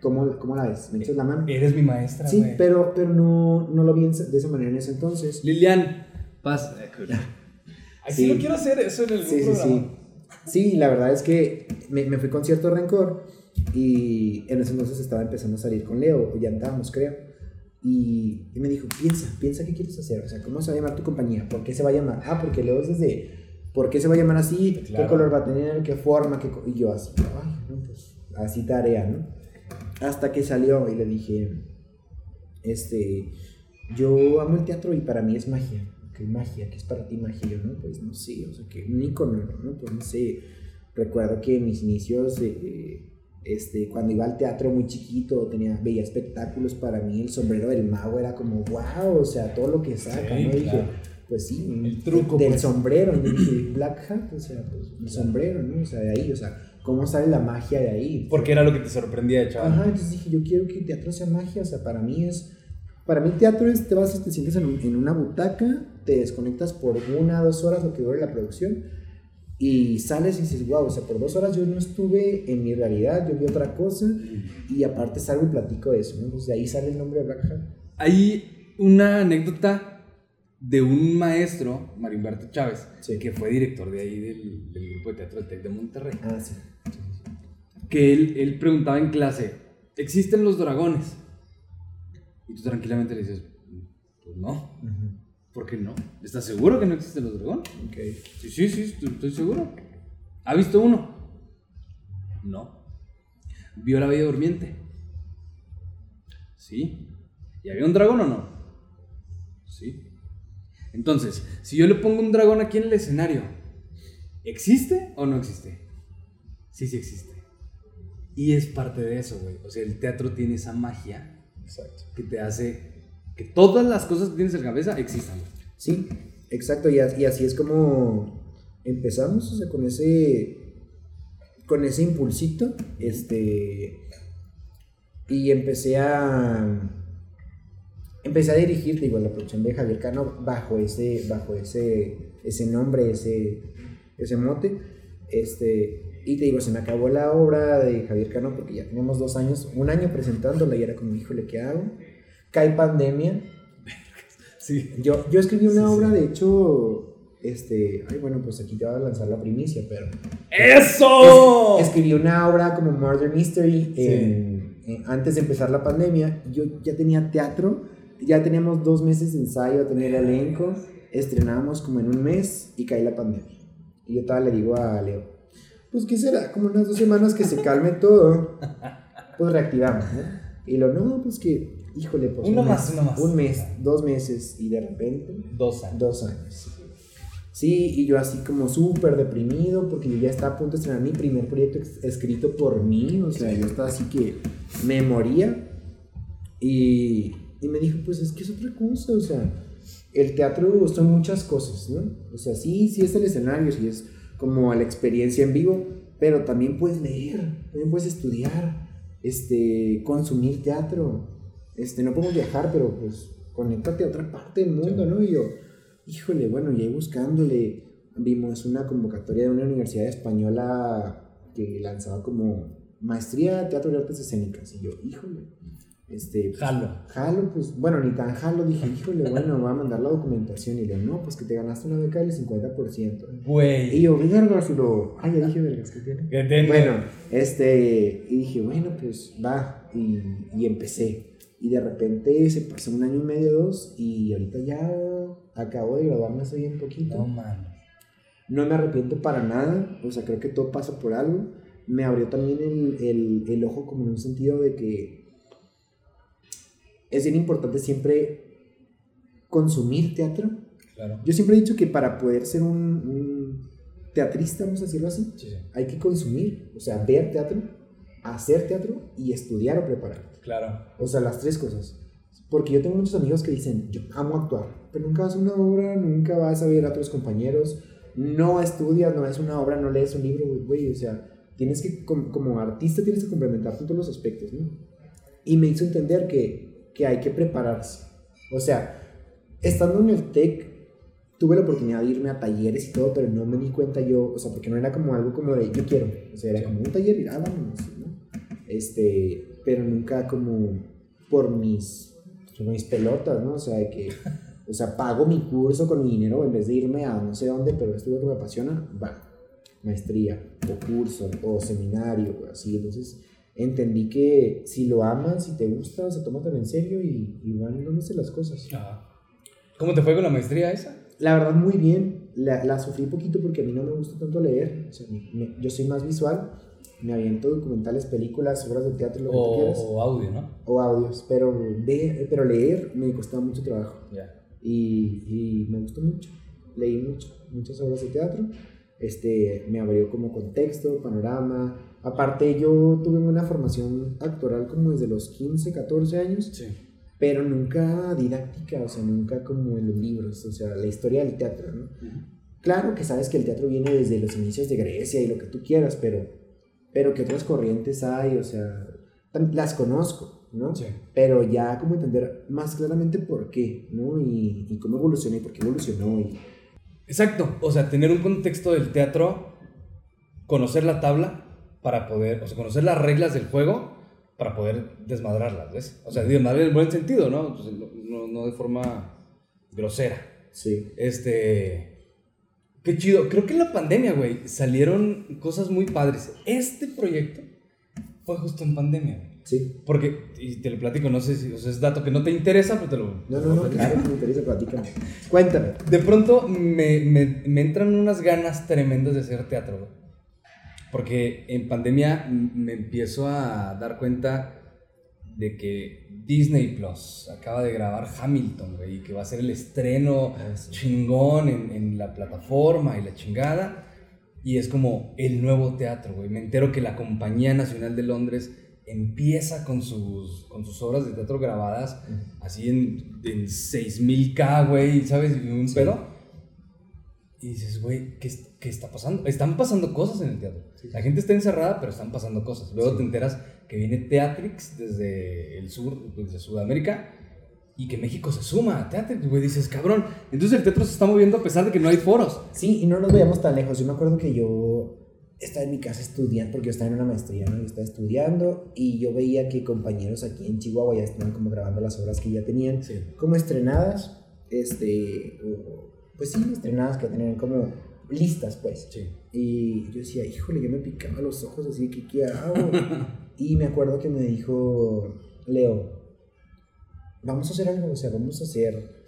¿cómo, cómo la ves? ¿Me echas la mano? Eres mi maestra, Sí, güey. pero, pero no, no lo vi de esa manera en ese entonces. Lilian, paz. Ay, sí, Sí. no quiero hacer eso en el Sí, sí, programa. sí. Sí, la verdad es que me, me fui con cierto rencor y en ese entonces estaba empezando a salir con Leo, ya andábamos, creo. Y, y me dijo, piensa, piensa qué quieres hacer, o sea, ¿cómo se va a llamar tu compañía? ¿Por qué se va a llamar? Ah, porque Leo es desde, ¿por qué se va a llamar así? Claro. ¿Qué color va a tener? ¿Qué forma? Qué co-?" y yo así, ay, no, pues, así tarea, ¿no? Hasta que salió y le dije, este, yo amo el teatro y para mí es magia. ¿Qué magia? ¿Qué es para ti magia? Yo, no, pues no sé, o sea, que un icono, ¿no? Pues no sé. Recuerdo que en mis inicios, eh, este, cuando iba al teatro muy chiquito, tenía, veía espectáculos, para mí el sombrero del mago era como, wow, o sea, todo lo que saca, Sí, ¿no? Dije, claro. pues sí, El truco, del pues. sombrero, y dije, Black Hat, o sea, pues el sombrero, ¿no? O sea, de ahí, o sea, ¿cómo sale la magia de ahí? Porque era lo que te sorprendía de chaval. Ajá, entonces dije, yo quiero que el teatro sea magia, o sea, para mí es, para mí el teatro es, te vas, te sientes en, en una butaca, te desconectas por una, dos horas, lo que dure la producción, y sales y dices, wow, o sea, por dos horas yo no estuve en mi realidad, yo vi otra cosa, y aparte salgo y platico de eso, ¿no? Entonces de ahí sale el nombre de Black Hat. Hay una anécdota de un maestro, Mario Humberto Chávez, Sí. que fue director de ahí del, del grupo de teatro del TEC de Monterrey. Ah, sí. que él, él preguntaba en clase, ¿existen los dragones? Y tú tranquilamente le dices, pues no, Ujú. ¿Por qué no? ¿Estás seguro que no existen los dragones? Ok. Sí, sí, sí, estoy, seguro. ¿Ha visto uno? No. ¿Vio la Bella Durmiente? Sí. ¿Y había un dragón o no? Sí. Entonces, si yo le pongo un dragón aquí en el escenario, ¿existe o no existe? Sí, sí existe. Y es parte de eso, güey. O sea, el teatro tiene esa magia Exacto. que te hace que todas las cosas que tienes en la cabeza existan. Sí, exacto, y, as- y así es como empezamos, con ese, con ese impulsito, este, y empecé a, empecé a dirigir, digo, la producción de Javier Cano bajo ese, bajo ese, ese nombre, ese, ese mote, este, y te digo, se me acabó la obra de Javier Cano porque ya teníamos dos años, un año presentándola y era como, híjole, ¿qué hago? Cae pandemia, Sí. yo, yo escribí una Sí, obra, sí. de hecho, este, ay, bueno, pues aquí te voy a lanzar la primicia, pero ¡Eso! es- escribí una obra como Murder Mystery en- en- antes de empezar la pandemia. Yo ya tenía teatro, ya teníamos dos meses de ensayo, tener elenco, estrenábamos como en un mes y cae la pandemia. Y yo todavía le digo a Leo, pues qué será, como unas dos semanas que se calme todo, pues reactivamos, ¿no? Y lo, no, pues que, híjole, pues Uno un más, mes, uno más. Un mes, dos meses y de repente Dos años. Dos años. Sí, y yo así como súper deprimido porque yo ya estaba a punto de estrenar mi primer proyecto escrito por mí, o sea, yo estaba así que me moría y, y me dijo, pues es que es otra cosa, o sea, el teatro son muchas cosas, ¿no? O sea, sí, sí es el escenario, sí es como la experiencia en vivo, pero también puedes leer, también puedes estudiar, este, consumir teatro, este, no podemos viajar, pero pues conéctate a otra parte del mundo, ¿no? Y yo, híjole, bueno, y ahí buscándole, vimos una convocatoria de una universidad española que lanzaba como maestría de teatro y artes escénicas, y yo, híjole, este, pues, Jalo. Jalo, pues, bueno, ni tan jalo, dije, híjole, bueno, voy a mandar la documentación, y le no, pues que te ganaste una beca del 50%. Güey. Y yo, vergas, y lo, ay, ya dije vergas, ¿qué tiene? Que tenga- Bueno, este, y dije, bueno, pues va, y, y empecé. Y de repente se pasó un año y medio, dos, y ahorita ya acabo de graduarme hace bien poquito. No mames. No me arrepiento para nada, o sea, creo que todo pasa por algo. Me abrió también el, el, el ojo como en un sentido de que es bien importante siempre consumir teatro. Claro. Yo siempre he dicho que para poder ser un, un teatrista, vamos a decirlo así, Sí, sí. hay que consumir, o sea, ver teatro, hacer teatro y estudiar o prepararte. Claro. O sea, las tres cosas. Porque yo tengo muchos amigos que dicen, yo amo actuar, pero nunca vas a una obra, nunca vas a ver a otros compañeros, no estudias, no es una obra, no lees un libro, güey, o sea, tienes que, como, artista, tienes que complementar todos los aspectos, ¿no? Y me hizo entender que, que hay que prepararse. O sea, estando en el TEC, tuve la oportunidad de irme a talleres y todo, pero no me di cuenta yo, o sea, porque no era como algo como de yo quiero, o sea, era como un taller y ah, ¿no? Este, pero nunca como por mis, por mis pelotas, ¿no? O sea, de que, o sea, pago mi curso con mi dinero en vez de irme a no sé dónde, pero esto es lo que me apasiona, va, maestría, o curso, o seminario, o así, entonces entendí que si lo amas, si te gusta, se toma tan en serio y, y van dándose las cosas. ¿Cómo te fue con la maestría esa? La verdad, muy bien. La, la sufrí poquito porque a mí no me gusta tanto leer. O sea, me- yo soy más visual. Me aviento documentales, películas, obras de teatro, lo que tú O, quieras. o audio, ¿no? O audios. Pero, pero leer me costaba mucho trabajo. Ya. Y, y me gustó mucho. Leí mucho, muchas obras de teatro. Este, me abrió como contexto, panorama. Aparte, yo tuve una formación actoral como desde los 15, 14 años Sí. pero nunca didáctica, o sea, nunca como en los libros, o sea, la historia del teatro, ¿no? Claro que sabes que el teatro viene desde los inicios de Grecia y lo que tú quieras, pero, pero que otras corrientes hay, o sea, las conozco, ¿no? Sí. Pero ya como entender más claramente por qué, ¿no? Y, y cómo evolucionó y por qué evolucionó. Y, Exacto, o sea, tener un contexto del teatro, conocer la tabla para poder, o sea, conocer las reglas del juego para poder desmadrarlas, ¿ves? O sea, desmadrar en el buen sentido, ¿no? Pues, no, no- no de forma grosera. sí, Este, qué chido. Creo que en la pandemia, güey, salieron cosas muy padres. Este proyecto fue justo en pandemia, güey. sí. Porque, y te lo platico, no sé si o sea, es dato que no te interesa, pero te lo... No, no, no, claro que me interesa, platícame. Cuéntame. De pronto me, me, me entran unas ganas tremendas de hacer teatro, güey. Porque en pandemia me empiezo a dar cuenta de que Disney Plus acaba de grabar Hamilton, güey, y que va a ser el estreno Ah, sí. chingón en, en la plataforma y la chingada. Y es como el nuevo teatro, güey. Me entero que la Compañía Nacional de Londres empieza con sus, con sus obras de teatro grabadas así en, en 6000K, güey, ¿sabes? Un Sí. pedo. Y dices, güey, ¿qué, ¿qué está pasando? Están pasando cosas en el teatro. Sí. La gente está encerrada, pero están pasando cosas. Luego Sí. te enteras que viene Teatrix desde el sur, desde Sudamérica, y que México se suma a Teatrix, güey. Dices, cabrón. Entonces el teatro se está moviendo a pesar de que no hay foros. Sí, y no nos veíamos tan lejos. Yo me acuerdo que yo estaba en mi casa estudiando, porque yo estaba en una maestría, ¿no? Yo estaba estudiando y yo veía que compañeros aquí en Chihuahua ya estaban como grabando las obras que ya tenían Sí. como estrenadas, este, pues sí, estrenadas que tenían como listas, pues. Sí. Y yo decía, híjole, yo me picaba los ojos así, ¿qué, qué hago? y me acuerdo que me dijo, Leo, vamos a hacer algo, o sea, vamos a hacer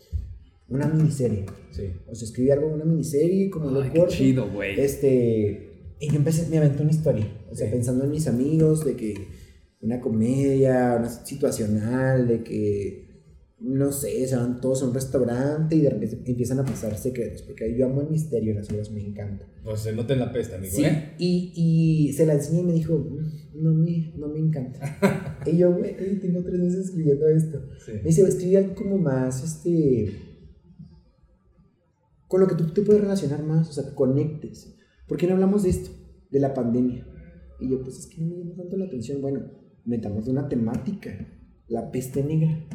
una miniserie. Sí. O sea, escribí algo en una miniserie, como lo Ay, corto. chido, güey. Este, y yo empecé, me aventé una historia. O sea, Sí. pensando en mis amigos, de que una comedia, una situacional, de que, no sé, se van todos a un restaurante y de repente empiezan a pasar secretos. Porque yo amo el misterio en las obras, me encanta. Pues se nota en la peste, amigo, Sí, ¿eh? y, y se la enseñé y me dijo, "Mm, no me, no me encanta. y yo, güey, tengo tres meses escribiendo esto. Sí. Me dice, escribí algo como más, este, con lo que tú te puedes relacionar más, o sea, que conectes. ¿Por qué no hablamos de esto? De la pandemia. Y yo, pues es que no me llama tanto la atención. Bueno, metamos de una temática, la peste negra.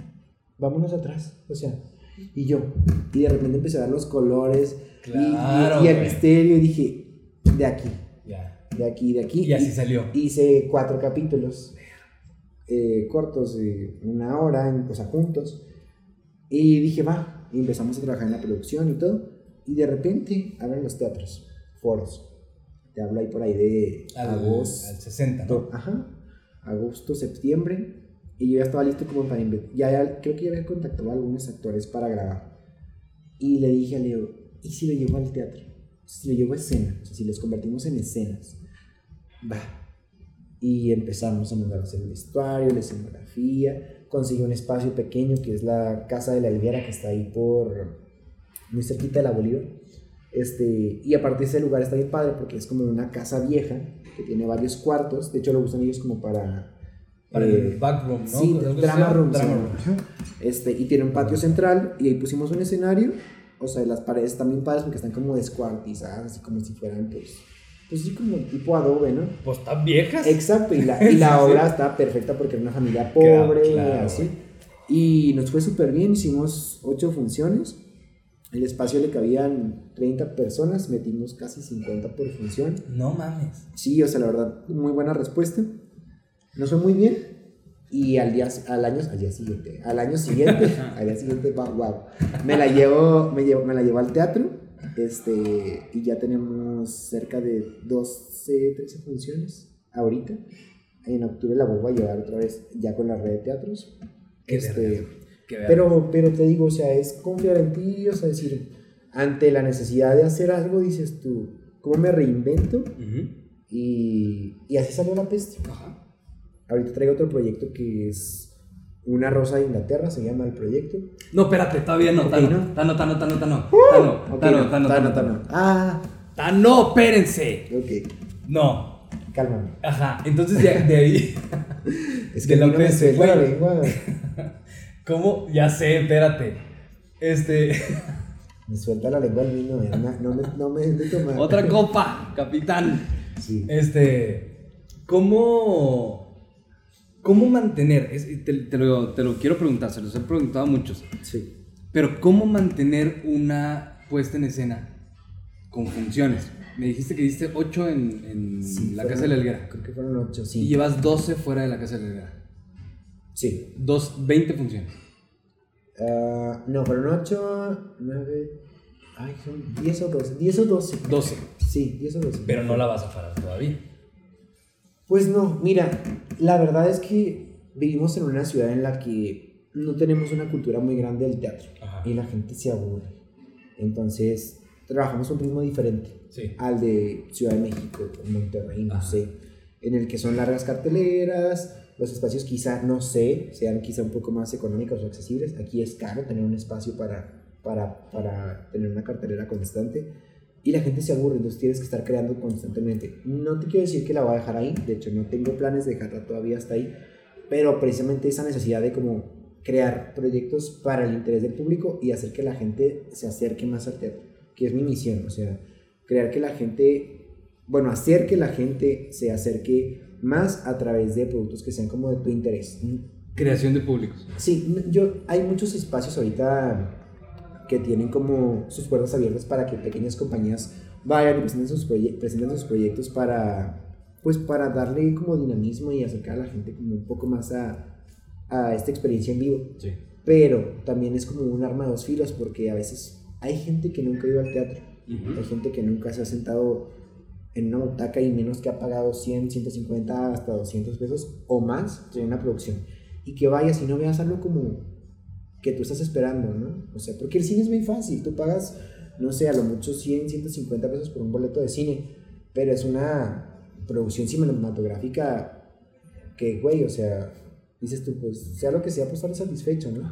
Vámonos atrás, o sea, y yo, y de repente empecé a ver los colores y- Claro, y, y el güey. misterio y dije, de aquí, Ya. de aquí, de aquí. Y así salió. Hice cuatro capítulos eh, cortos de una hora, en- o sea, juntos. Y dije, va. Y empezamos a trabajar en la producción y todo. Y de repente abren los teatros, foros. Te hablo ahí por ahí de Al, agosto. al 60, ¿no? Ajá. Agosto, septiembre. Y yo ya estaba listo como para ya, ya creo que ya había contactado a algunos actores para grabar. Y le dije a Leo, ¿y si lo llevo al teatro? Si lo llevo a escena, o sea, si los convertimos en escenas. Va. Y empezamos a mandar a hacer el vestuario, la escenografía. Conseguí un espacio pequeño que es la Casa de la Elviera, que está ahí por. muy cerquita de la Bolívar. Este, y aparte ese lugar está bien padre porque es como una casa vieja que tiene varios cuartos. De hecho, lo usan ellos como para Para Eh, el backroom, ¿no? Sí, drama room. Drama room. Este, y tiene un patio central y ahí pusimos un escenario. O sea, las paredes bien padres porque están como descuartizadas, así como si fueran, pues, pues sí, como tipo adobe, ¿no? Pues están viejas. Exacto, y la, y la obra está perfecta porque era una familia Claro, pobre, claro, así. Y nos fue súper bien, hicimos ocho funciones. El espacio le cabían 30 personas, metimos casi 50 por función. No mames. Sí, o sea, la verdad, muy buena respuesta. Nos fue muy bien. Y al día, al año, al día siguiente, al año siguiente, al día siguiente, wow, wow, me la llevo, me llevo, me la llevo al teatro, este, y ya tenemos cerca de 12, 13 funciones ahorita. En octubre la vuelvo a llevar otra vez, ya con la red de teatros. Qué Este. Qué pero, pero te digo, o sea, es confiar en ti, o sea, decir, ante la necesidad de hacer algo, dices tú, ¿cómo me reinvento? Ujú. Y, y así salió la peste. Ajá. Ahorita traigo otro proyecto que es Una Rosa de Inglaterra, se llama el proyecto. No, espérate, todavía no. Ok, Tano, ¿no? Tano, Tano, Tano, Tano. Tano, Ok, Tano, no, Tano, Tano, Tano. Tano. Ah, Tano, espérense. ok, No. cálmame. Ajá, entonces de, de ahí. Es De que a mí la no suelta la lengua. ¿Cómo? Ya sé, espérate. Este. Me suelta la lengua el vino, eh, no, no me, no me den de tomar. Otra copa, capitán. Sí. Este. ¿Cómo. ¿Cómo mantener? es- te, te lo, te lo quiero preguntar, se los he preguntado a muchos. Sí. Pero, ¿cómo mantener una puesta en escena con funciones? Me dijiste que diste 8 en, en Sí, la fueron- Casa de la Helguera. Creo que fueron ocho, Y sí. llevas 12 fuera de la Casa de la Helguera. Sí. Dos, 20 funciones. Ah, no, fueron ocho, nueve. Ay, son diez o doce. Diez o doce. 12. Sí, diez o doce. Pero no la vas a parar todavía. Pues no, mira, la verdad es que vivimos en una ciudad en la que no tenemos una cultura muy grande del teatro Ajá. y la gente se aburre. Entonces, trabajamos un ritmo diferente Sí. al de Ciudad de México, Monterrey, no Ajá. sé, en el que son largas carteleras, los espacios quizá, no sé, sean quizá un poco más económicos o accesibles. Aquí es caro tener un espacio para, para, para tener una cartelera constante y la gente se aburre, entonces tienes que estar creando constantemente. No te quiero decir que la voy a dejar ahí, de hecho no tengo planes de dejarla todavía hasta ahí, pero precisamente esa necesidad de como crear proyectos para el interés del público y hacer que la gente se acerque más al teatro, que es mi misión, o sea, crear que la gente, bueno, hacer que la gente se acerque más a través de productos que sean como de tu interés. Creación de públicos. Sí, yo, hay muchos espacios ahorita que tienen como sus puertas abiertas para que pequeñas compañías vayan y presenten sus, presenten sus proyectos para, pues para darle como dinamismo y acercar a la gente como un poco más a, a esta experiencia en vivo. Sí. Pero también es como un arma de dos filos porque a veces hay gente que nunca ha ido al teatro, hay gente que nunca se ha sentado en una butaca y menos que ha pagado 100, 150, hasta 200 pesos o más en una producción. Y que vayas y no veas algo como que tú estás esperando, ¿no? O sea, porque el cine es muy fácil, tú pagas, no sé, a lo mucho 100, 150 pesos por un boleto de cine, pero es una producción cinematográfica que, güey, o sea, dices tú, pues sea lo que sea, pues estar satisfecho, ¿no?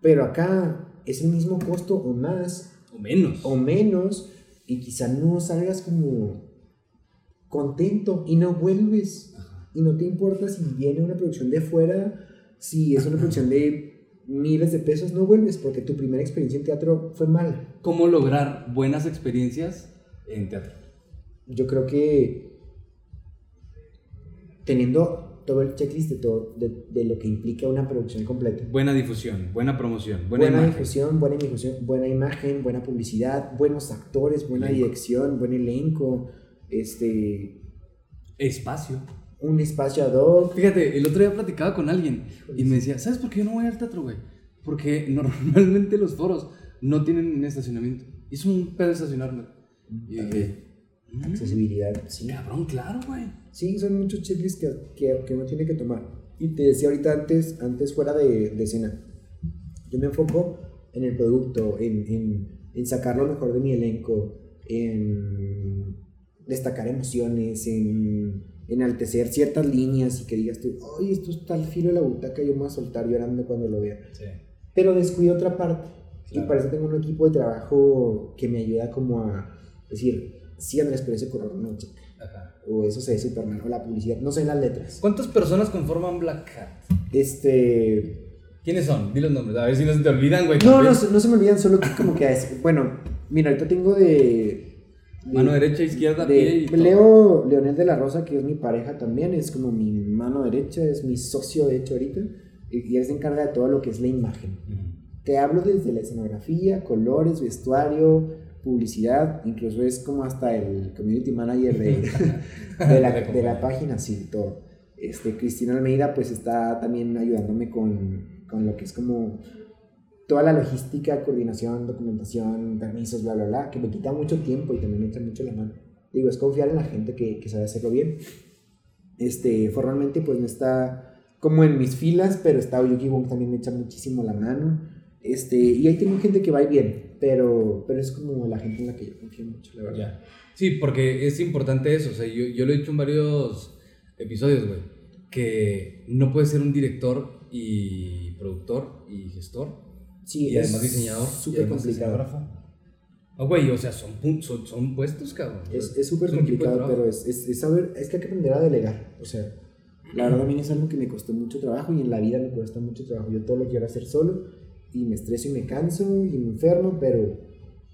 Pero acá es el mismo costo o más O menos. o menos y quizá no salgas como contento y no vuelves y no te importa si viene una producción de fuera, si es una producción de miles de pesos, no vuelves porque tu primera experiencia en teatro fue mal. ¿Cómo lograr buenas experiencias en teatro? Yo creo que teniendo todo el checklist de, todo, de, de lo que implica una producción completa. Buena difusión, buena promoción, buena, Buena, imagen. difusión, buena difusión, buena imagen, buena publicidad, buenos actores, buena Elenco. dirección, buen elenco, este, Espacio. Un espacio ad hoc. Fíjate, el otro día platicaba con alguien y me decía, ¿sabes por qué yo no voy al teatro, güey? Porque normalmente los foros no tienen estacionamiento. Es un pedo estacionarme. Y dije, "Mm, Accesibilidad, sí. cabrón, claro, güey. Sí, son muchos checklists que, que, que uno tiene que tomar. Y te decía ahorita antes, antes fuera de, de escena, yo me enfoco en el producto, en, en, en sacar lo mejor de mi elenco, en destacar emociones, en enaltecer ciertas líneas y que digas tú, ay, esto está al filo de la butaca, yo me voy a soltar llorando cuando lo vea. Sí. Pero descuido otra parte. Claro. Y para eso tengo un equipo de trabajo que me ayuda como a decir, sí, Andrés, pero ese color no, chica. Ajá. O eso se ve súper mal. O la publicidad. No sé las letras. ¿Cuántas personas conforman Black Hat? Este. ¿Quiénes son? Di los nombres, a ver si no se te olvidan, güey. No, no, no se me olvidan, solo que como que es. Bueno, mira, ahorita tengo de. Mano derecha, izquierda, de- pie y todo. Leo Leonel de la Rosa, que es mi pareja también, es como mi mano derecha, es mi socio de hecho ahorita, y él se encarga de todo lo que es la imagen. Ujú. Te hablo desde la escenografía, colores, vestuario, publicidad, incluso es como hasta el community manager de, de, la, De la página, sí, todo. Este, Cristina Almeida pues está también ayudándome con, con lo que es como toda la logística, coordinación, documentación, permisos, bla, bla, bla, que me quita mucho tiempo y también me echa mucho la mano. Digo, es confiar en la gente que, que sabe hacerlo bien. Este, formalmente pues no está como en mis filas, pero está Oyuki Wong también me echa muchísimo la mano. Este, y ahí tengo gente que va bien, pero, pero es como la gente en la que yo confío mucho, la verdad. Ya. Sí, porque es importante eso. O sea, yo, yo lo he dicho en varios episodios, güey. Que no puedes ser un director y productor y gestor. Sí, y es además diseñador. y Súper además complicado. Ah, güey, o sea, son, son, son puestos, cabrón. Es es súper complicado, pero es, es, es saber, es que hay que aprender a delegar. O sea, la verdad a mí es algo que me costó mucho trabajo y en la vida me cuesta mucho trabajo. Yo todo lo quiero hacer solo y me estreso y me canso y me enfermo, pero,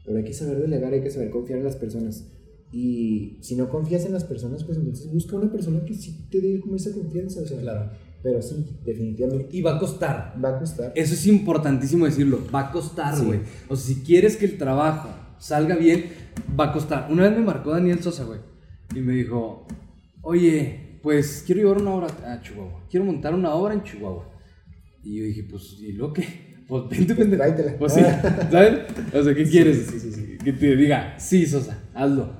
pero hay que saber delegar, hay que saber confiar en las personas. Y si no confías en las personas, pues entonces busca una persona que sí te dé como esa confianza. O sea, Claro. Pero sí, definitivamente Y va a costar. va a costar. Eso es importantísimo decirlo. Va a costar, Sí. güey. O sea, si quieres que el trabajo salga bien, va a costar. Una vez me marcó Daniel Sosa, güey. Y me dijo, oye, pues quiero llevar una obra a Chihuahua. Quiero montar una obra en Chihuahua. Y yo dije, pues, ¿y lo que? Pues vente, pendejo. tráetela. Pues sí, ¿sabes? O sea, ¿qué quieres? sí, sí, sí. Que te diga, sí, Sosa, hazlo.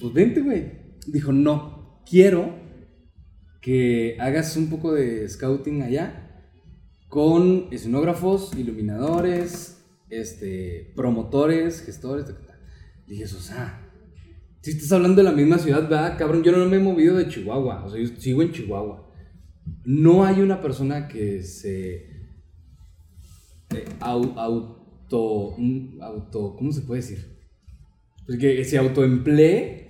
Pues vente, güey. Dijo, no, quiero que hagas un poco de scouting allá con escenógrafos, iluminadores, este, promotores, gestores. ta. Dije, Sosa, si estás hablando de la misma ciudad, va, cabrón, yo no me he movido de Chihuahua, o sea, yo sigo en Chihuahua. No hay una persona que se eh, au- auto, auto, ¿cómo se puede decir? Pues que se autoemplee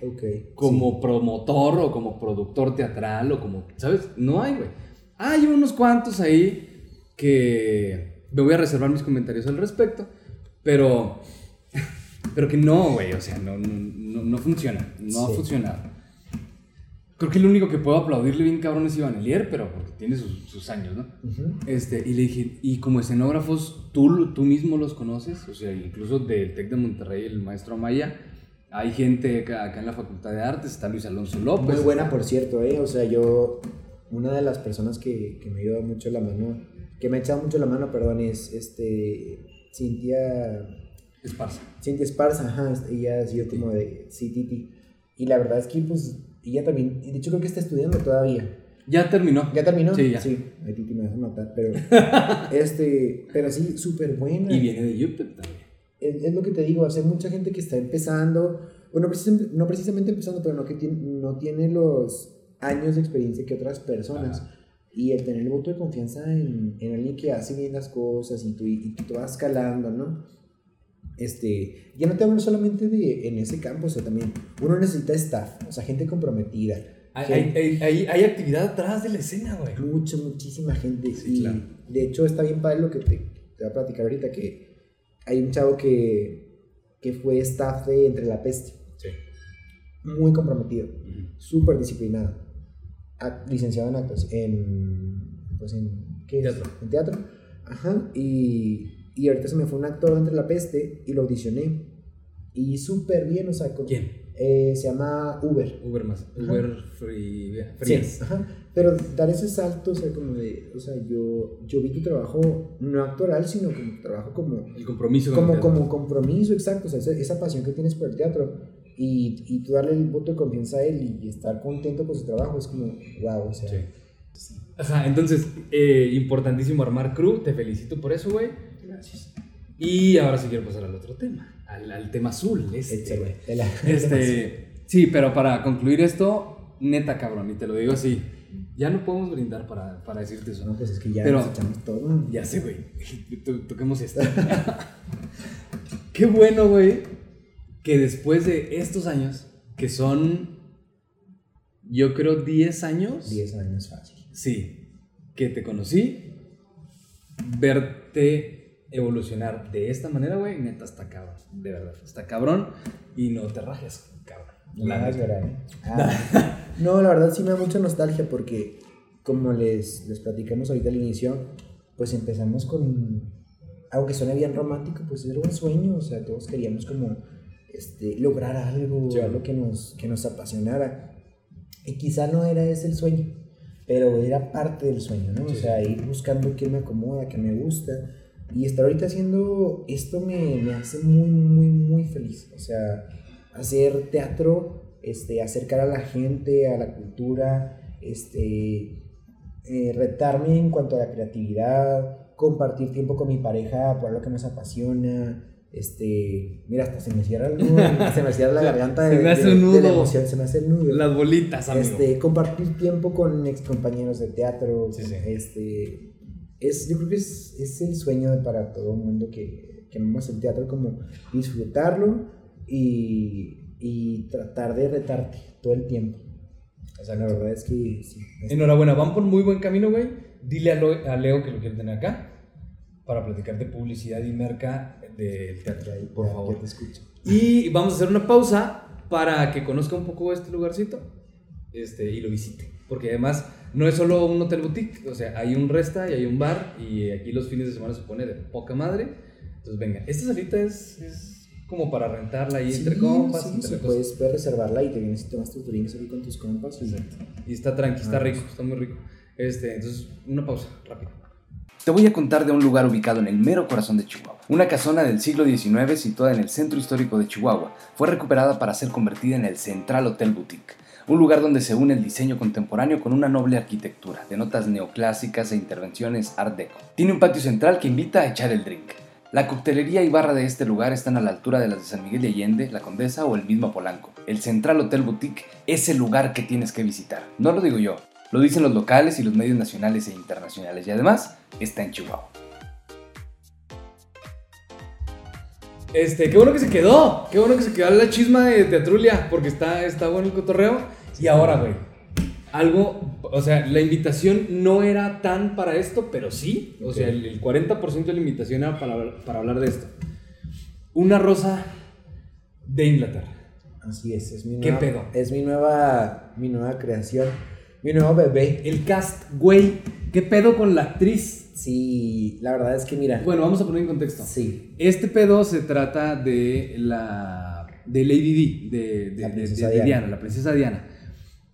como promotor o como productor teatral o como, ¿sabes? No hay, güey. Hay unos cuantos ahí que me voy a reservar mis comentarios al respecto, pero pero que no, güey, o sea, no, no, no, no funciona, no ha Sí. funcionado. Creo que el único que puedo aplaudirle bien cabrón es Iván Elier, pero porque tiene sus, sus años, ¿no? Ujú. Este, y le dije, y como escenógrafos, ¿tú, tú mismo los conoces, o sea, incluso del TEC de Monterrey, el maestro Amaya, hay gente acá, en la Facultad de Artes, está Luis Alonso López. Muy buena, por cierto, ¿eh? O sea, yo, una de las personas que, que me ayuda mucho la mano, que me ha echado mucho la mano, perdón, es este, Cintia, Esparza. Cintia Esparza, ajá, ella ha sido como de, sí, Titi. Y la verdad es que, pues, ella también, y de hecho creo que está estudiando todavía. Ya terminó. ¿Ya terminó? Sí, ya. Sí, ay, Titi me vas a matar, pero, este, pero sí, súper buena. Y viene de YouTube también. es, es lo que te digo, hace mucha gente que está empezando, bueno, precisamente- no precisamente empezando, pero no que tiene, no tiene los años de experiencia que otras personas. Ajá. Y el tener el voto de confianza en, en alguien que hace bien las cosas y tú, y tú vas escalando, ¿no? Este, ya no te hablo solamente de en ese campo, o sea, también uno necesita staff, o sea, gente comprometida. Hay, gente- hay, hay, hay actividad atrás de la escena, güey. mucha, muchísima gente. Sí, y claro. de hecho está bien padre lo que te, te voy a platicar ahorita, que hay un chavo que, que fue staff de Entre la Peste, Sí. muy comprometido, súper disciplinado, licenciado en actos, en, pues en, ¿qué es? Teatro. En teatro, ajá, y, y ahorita se me fue un actor Entre la Peste y lo audicioné, y súper bien, o sea, con- ¿Quién? eh, se llama Uber. Uber más. Ajá. Uber Free. Sí, Frías. ajá. Pero dar ese salto, o sea, como de, o sea, yo, yo vi tu trabajo no actoral, sino como trabajo como, El compromiso con el como, como compromiso, exacto, o sea, esa, esa pasión que tienes por el teatro y, y tú darle el voto de confianza a él y estar contento con su trabajo es como, wow, o sea, Sí. Ajá, entonces, eh, importantísimo armar crew. Te felicito por eso, güey. Gracias. Y ahora sí quiero pasar al otro tema. Al, al tema azul. Este, la- Este, sí, pero para concluir esto, neta cabrón, y te lo digo así, ya no podemos brindar para, para decirte eso. No, pues es que ya Pero- nos echamos todo. Ya sé, güey, To- toquemos esto. Qué bueno, güey, que después de estos años, que son yo creo 10 años. 10 años fácil. Sí, que te conocí, verte evolucionar de esta manera, güey, neta está cabrón, de verdad, está cabrón y no te rajes, cabrón. No La llorar, ¿eh? Ah, no, la verdad sí me da mucha nostalgia porque, como les, les platicamos ahorita al inicio, pues empezamos con, aunque suene bien romántico, pues era un sueño, o sea, todos queríamos como este, lograr algo, Sí. algo que nos, que nos apasionara. Y quizá no era ese el sueño, pero era parte del sueño, ¿no? O Sí. sea, ir buscando qué me acomoda, qué me gusta. Y estar ahorita haciendo esto me, me hace muy, muy, muy feliz. O sea, hacer teatro, este, acercar a la gente, a la cultura, este, eh, retarme en cuanto a la creatividad, compartir tiempo con mi pareja por algo que nos apasiona. Este, mira, hasta se me cierra el nudo, se me cierra la garganta se de, me hace de- un de la nudo. emoción, se me hace el nudo. Las bolitas, amigo. Este, compartir tiempo con ex compañeros de teatro. Sí, sí. Este, es, yo creo que es, es el sueño de- para todo el mundo que, que amamos el teatro, como disfrutarlo y, y tratar de retarte todo el tiempo. O sea, la verdad es que sí. es- Enhorabuena, van por muy buen camino, güey. Dile a, Lo- a Leo que lo quiere tener acá para platicar de publicidad y merca del teatro, ya- por ya- favor. ya te escucho. Y vamos a hacer una pausa para que conozca un poco este lugarcito este, y lo visite. Porque además no es solo un hotel boutique, o sea, hay un resta y hay un bar y aquí los fines de semana se pone de poca madre. Entonces, venga, esta salita es, es como para rentarla ahí entre Sí, compas. sí, entre sí, puedes, puedes reservarla y te vienes y tomas tus drinks ahí con tus compas. y- Exacto. Y está tranqui, está Ah, rico, está muy rico. Este, entonces, una pausa, rápido. Te voy a contar de un lugar ubicado en el mero corazón de Chihuahua. Una casona del siglo XIX situada en el centro histórico de Chihuahua fue recuperada para ser convertida en el Central Hotel Boutique. Un lugar donde se une el diseño contemporáneo con una noble arquitectura, de notas neoclásicas e intervenciones art deco. Tiene un patio central que invita a echar el drink. La coctelería y barra de este lugar están a la altura de las de San Miguel de Allende, La Condesa o el mismo Polanco. El Central Hotel Boutique es el lugar que tienes que visitar. No lo digo yo, lo dicen los locales y los medios nacionales e internacionales y además está en Chihuahua. Este, qué bueno que se quedó. Qué bueno que se quedó la chisma de Teatrulia, porque está, está bueno el cotorreo. Y ahora, güey, algo, o sea, la invitación no era tan para esto, pero sí. O sea, el, el 40% de la invitación era para, para hablar de esto. Una rosa de Inglaterra. Así es, es mi ¿Qué nueva, pedo? Es mi nueva, mi nueva creación, mi nuevo bebé. El cast, güey, ¿qué pedo con la actriz? Sí, la verdad es que mira, Bueno, vamos a poner en contexto. sí, Este pedo se trata de la. de Lady de- de Diana. la princesa Diana.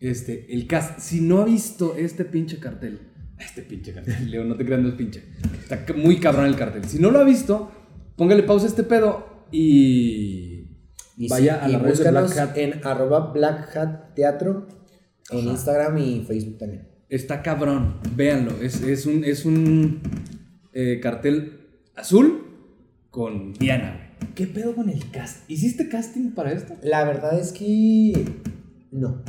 Este, el cast. Si no ha visto este pinche cartel, este pinche cartel, Leo, no te creas, no es pinche. Está muy cabrón el cartel. Si no lo ha visto, póngale pausa a este pedo y. y vaya sí, a y la red de Black Hat. en arroba Black Hat Teatro en Ajá. Instagram y Facebook también. Está cabrón, véanlo. Es, es un, es un eh, cartel azul con Diana. ¿Qué pedo con el cast? ¿Hiciste casting para esto? La verdad es que no,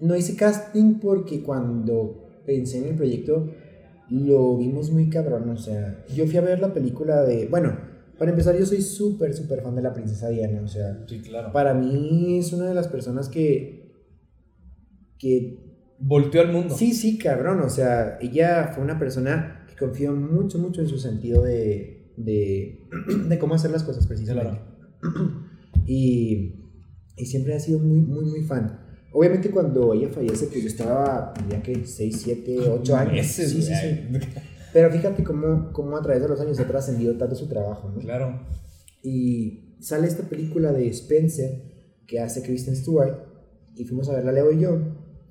no hice casting porque cuando pensé en el proyecto lo vimos muy cabrón, o sea, yo fui a ver la película de, bueno, para empezar yo soy súper, súper fan de la princesa Diana, o sea, Sí, claro. para mí es una de las personas que, que Volteó al mundo. Sí, sí, cabrón. O sea, ella fue una persona que confió mucho, mucho en su sentido de, de, de cómo hacer las cosas, precisamente. Y, y siempre ha sido muy, muy, muy fan. Obviamente cuando ella fallece, pues yo estaba, ya que 6, 7, 8 años. Meses, sí, sí, sí. Pero fíjate cómo, cómo a través de los años ha trascendido tanto su trabajo, ¿no? Claro. Y sale esta película de Spencer que hace Kristen Stewart y fuimos a verla Leo y yo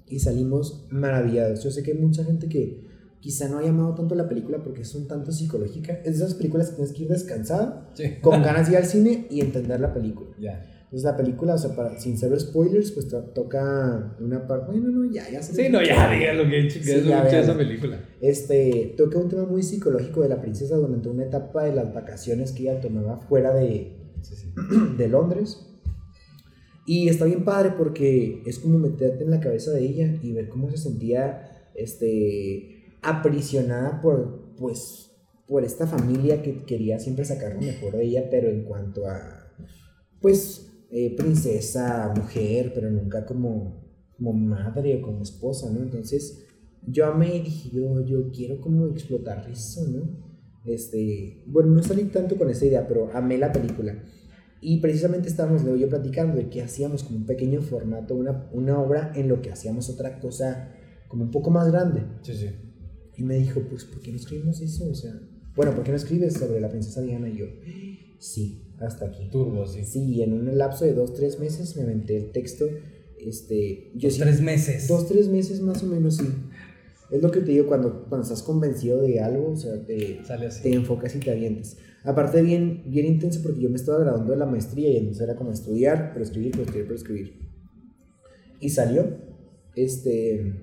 y salimos maravillados. Yo sé que hay mucha gente que quizá no ha llamado tanto la película porque es un tanto psicológica. Es de esas películas que tienes que ir descansado, Sí. con ganas de ir al cine y entender la película. Ya. Entonces la película, o sea, para, sin ser spoilers, pues to- toca una parte... Bueno, no, ya, ya se Sí, no, ya, diga lo que Sí, chingados ya, mucho ya, esa película. Este, toca un tema muy psicológico de la princesa durante una etapa de las vacaciones que ella tomaba fuera de, Sí, sí. de Londres. Y está bien padre porque es como meterte en la cabeza de ella y ver cómo se sentía este, aprisionada por, pues, por esta familia que quería siempre sacar lo mejor de ella, pero en cuanto a, pues, eh, princesa, mujer, pero nunca como, como madre o como esposa, ¿no? Entonces yo amé y dije, yo, yo quiero como explotar eso, ¿no? Este, bueno, no salí tanto con esa idea, pero amé la película. Y precisamente estábamos Leo y yo platicando de que hacíamos como un pequeño formato, una, una obra en lo que hacíamos otra cosa como un poco más grande. Sí, sí. Y me dijo, pues, ¿por qué no escribimos eso? O sea, bueno, ¿por qué no escribes sobre la princesa Diana? Y yo, sí, hasta aquí. Turbo, sí. Sí, en un lapso de dos, tres meses me aventé el texto. Este, yo Dos, sí- tres meses. Dos, tres meses más o menos, sí. Es lo que te digo cuando, cuando estás convencido de algo, o sea, te, Sale así. te enfocas y te avientes. Aparte, bien, bien intenso porque yo me estaba graduando de la maestría y entonces era como estudiar, pero escribir, pero escribir, pero escribir. Y salió. Este.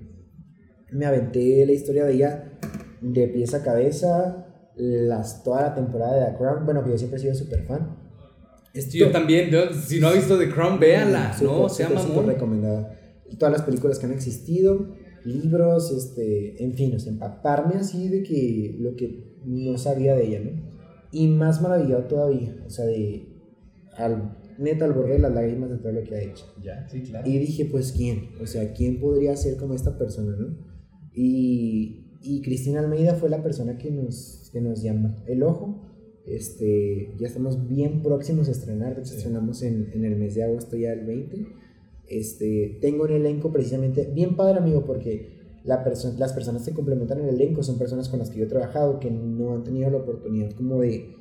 Me aventé la historia de ella de pies a cabeza, las, toda la temporada de The Crown. Bueno, que yo siempre he sido súper fan. Sí, yo también. yo- si no ha visto The Crown, véanla. Súper, no, sea súper, súper mamón. recomendada. Todas las películas que han existido, libros, este, en fin, o sea, empaparme así de que lo que no sabía de ella, ¿no? Y más maravillado todavía, o sea, de al, neta al borde de las lágrimas de todo lo que ha hecho. Ya, sí, claro. Y dije, pues, ¿quién? O sea, ¿quién podría ser como esta persona, no? Y, y Cristina Almeida fue la persona que nos, que nos llamó. El Ojo, este, ya estamos bien próximos a estrenar, de hecho Sí. estrenamos en, en el mes de agosto ya el 20. Este, tengo un elenco precisamente bien padre, amigo, porque la perso- las personas que complementan el elenco son personas con las que yo he trabajado que no han tenido la oportunidad como de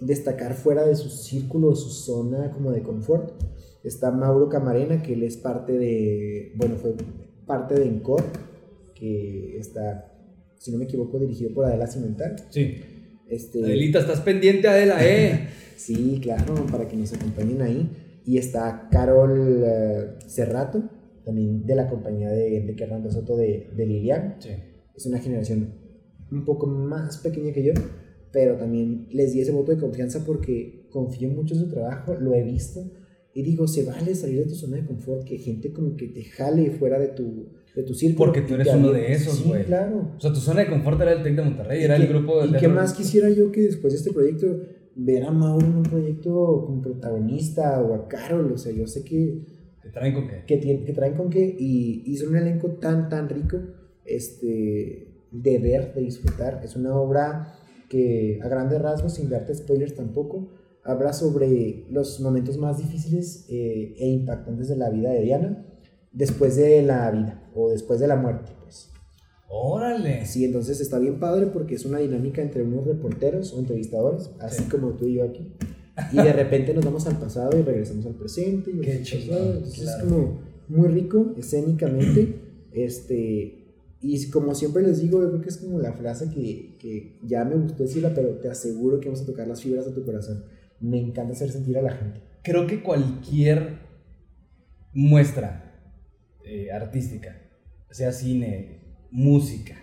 destacar fuera de su círculo, su zona como de confort. Está Mauro Camarena, que él es parte de, bueno, fue parte de Encore, que está, si no me equivoco, dirigido por Adela Cimental. Sí. Este, Adelita, estás pendiente, Adela, eh. Sí, claro, para que nos acompañen ahí. Y está Carol eh, Cerrato, también de la compañía de Enrique Hernández Soto de, de Lilian. sí. Es una generación un poco más pequeña que yo, pero también les di ese voto de confianza porque confío mucho en su trabajo, lo he visto. Y digo, se vale salir de tu zona de confort, que gente como que te jale fuera de tu, de tu círculo. Porque tú eres uno de esos, Sí, güey. claro. O sea, tu zona de confort era el Tec de Monterrey, ¿Y era el grupo de ¿Y qué más quisiera yo que después de este proyecto ver a Mauro en un proyecto como protagonista o a Carol? O sea, yo sé que, ¿Te traen con qué? que, que traen con qué y, y son un elenco tan, tan rico este, de ver, de disfrutar. Es una obra que a grandes rasgos, sin darte spoilers tampoco, habla sobre los momentos más difíciles eh, e impactantes de la vida de Diana después de la vida o después de la muerte, pues. Órale. Sí, entonces está bien padre porque es una dinámica entre unos reporteros o entrevistadores, así Sí. como tú y yo aquí. Y de repente nos vamos al pasado y regresamos al presente. Y Qué pasado. Entonces claro. es como muy rico escénicamente. este, y como siempre les digo, yo creo que es como la frase que, que ya me gustó decirla, pero te aseguro que vamos a tocar las fibras de tu corazón. Me encanta hacer sentir a la gente. Creo que cualquier muestra eh, artística, sea cine, música,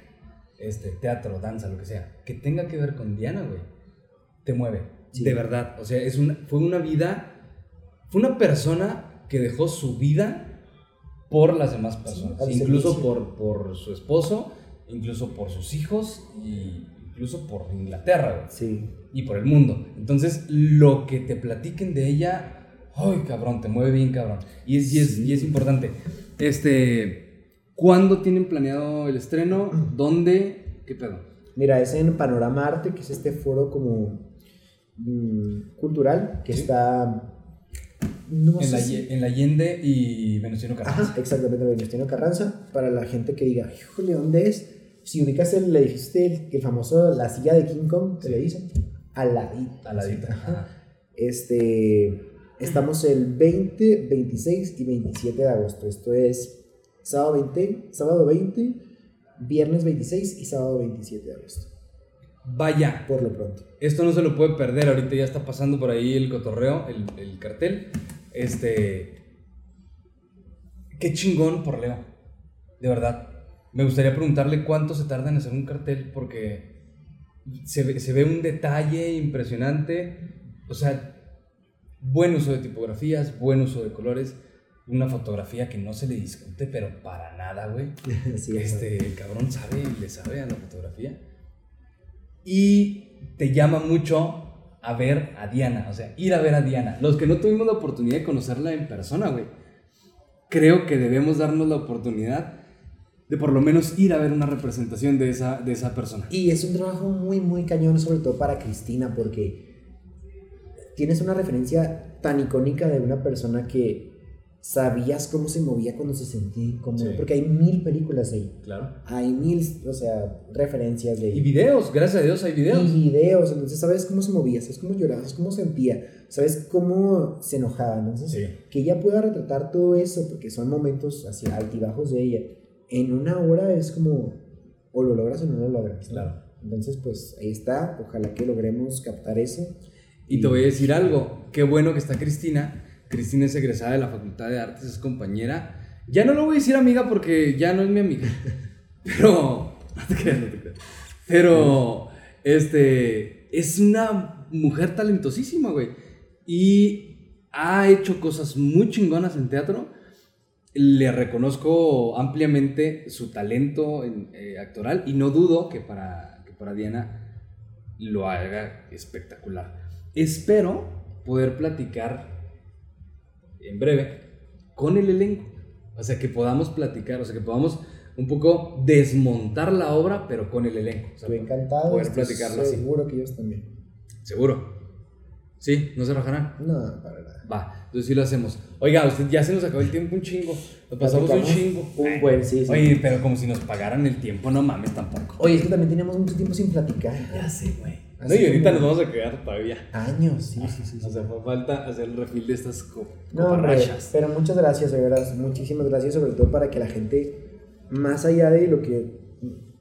este, teatro, danza, lo que sea, que tenga que ver con Diana, güey, te mueve. Sí. De verdad. O sea, es una, fue una vida, fue una persona que dejó su vida por las demás personas. incluso por, por su esposo, incluso por sus hijos y incluso por Inglaterra, güey Sí. y por el mundo. Entonces, lo que te platiquen de ella, ay, cabrón, te mueve bien, cabrón. Y es, y es, y es importante. Este, ¿cuándo tienen planeado el estreno? ¿Dónde? ¿Qué pedo? Mira, es en Panorama Arte, que es este foro como mm, cultural que Sí. está... No En sé la, si- en la Allende y Venustiano Carranza. Ajá, exactamente, Venustiano Carranza. Para la gente que diga, híjole, ¿dónde es? Si ubicas el edificio, del- el famoso, la silla de King Kong, que le dicen, al ladito. A la dita. Ajá. Este, estamos el 20, 26 y 27 de agosto. Esto es sábado 20, sábado 20, viernes 26 y sábado 27 de agosto. Vaya, Por lo pronto. esto no se lo puede perder. Ahorita ya está pasando por ahí el cotorreo, el, el cartel. Este. Qué chingón por Leo. De verdad. Me gustaría preguntarle cuánto se tarda en hacer un cartel porque se ve, se ve un detalle impresionante. O sea, buen uso de tipografías, buen uso de colores. Una fotografía que no se le discute, pero para nada, güey. Sí, Este, el cabrón sabe, le sabe a la fotografía. Y te llama mucho a ver a Diana, o sea, ir a ver a Diana. Los que no tuvimos la oportunidad de conocerla en persona, güey. creo que debemos darnos la oportunidad de por lo menos ir a ver una representación de esa, de esa persona. Y es un trabajo muy, muy cañón, sobre todo para Cristina, porque tienes una referencia tan icónica de una persona que sabías cómo se movía cuando se sentía. Sí. Porque hay mil películas ahí. Claro. Hay mil, o sea, referencias de Y videos, gracias a Dios hay videos. Y videos, entonces sabes cómo se movía, sabes cómo lloraba, sabes cómo sentía, sabes cómo se enojaba. Entonces, Sí. que ella pueda retratar todo eso, porque son momentos así altibajos de ella, en una hora es como, o lo logras o no lo logras. Claro. Entonces, pues ahí está, ojalá que logremos captar eso. Y te voy a decir algo, qué bueno que está Cristina. Cristina es egresada de la Facultad de Artes, es compañera. Ya no lo voy a decir amiga porque ya no es mi amiga. Pero, no te no te. Pero, este, es una mujer talentosísima, güey. Y ha hecho cosas muy chingonas en teatro. Le reconozco ampliamente su talento en, eh, actoral y no dudo que para, que para Diana lo haga espectacular. Espero poder platicar en breve con el elenco. O sea, que podamos platicar, o sea, que podamos un poco desmontar la obra, pero con el elenco. O sea, Estoy encantado, Poder estoy platicarlo así. seguro que ellos también. Seguro. Sí, no se rajarán. No, para nada. Va, entonces sí lo hacemos. Oiga, usted ya se nos acabó el tiempo un chingo. Lo pasamos un chingo. Un buen, sí, sí. Oye, pero como si nos pagaran el tiempo, no mames tampoco. Oye, es que también teníamos mucho tiempo sin platicar. Ya sé, güey. No, y ahorita nos vamos a quedar todavía. Años, sí, sí, sí. sí. O sea, fue falta hacer el refil de estas No, coparrachas. pero muchas gracias, de verdad, muchísimas gracias, sobre todo para que la gente, más allá de lo que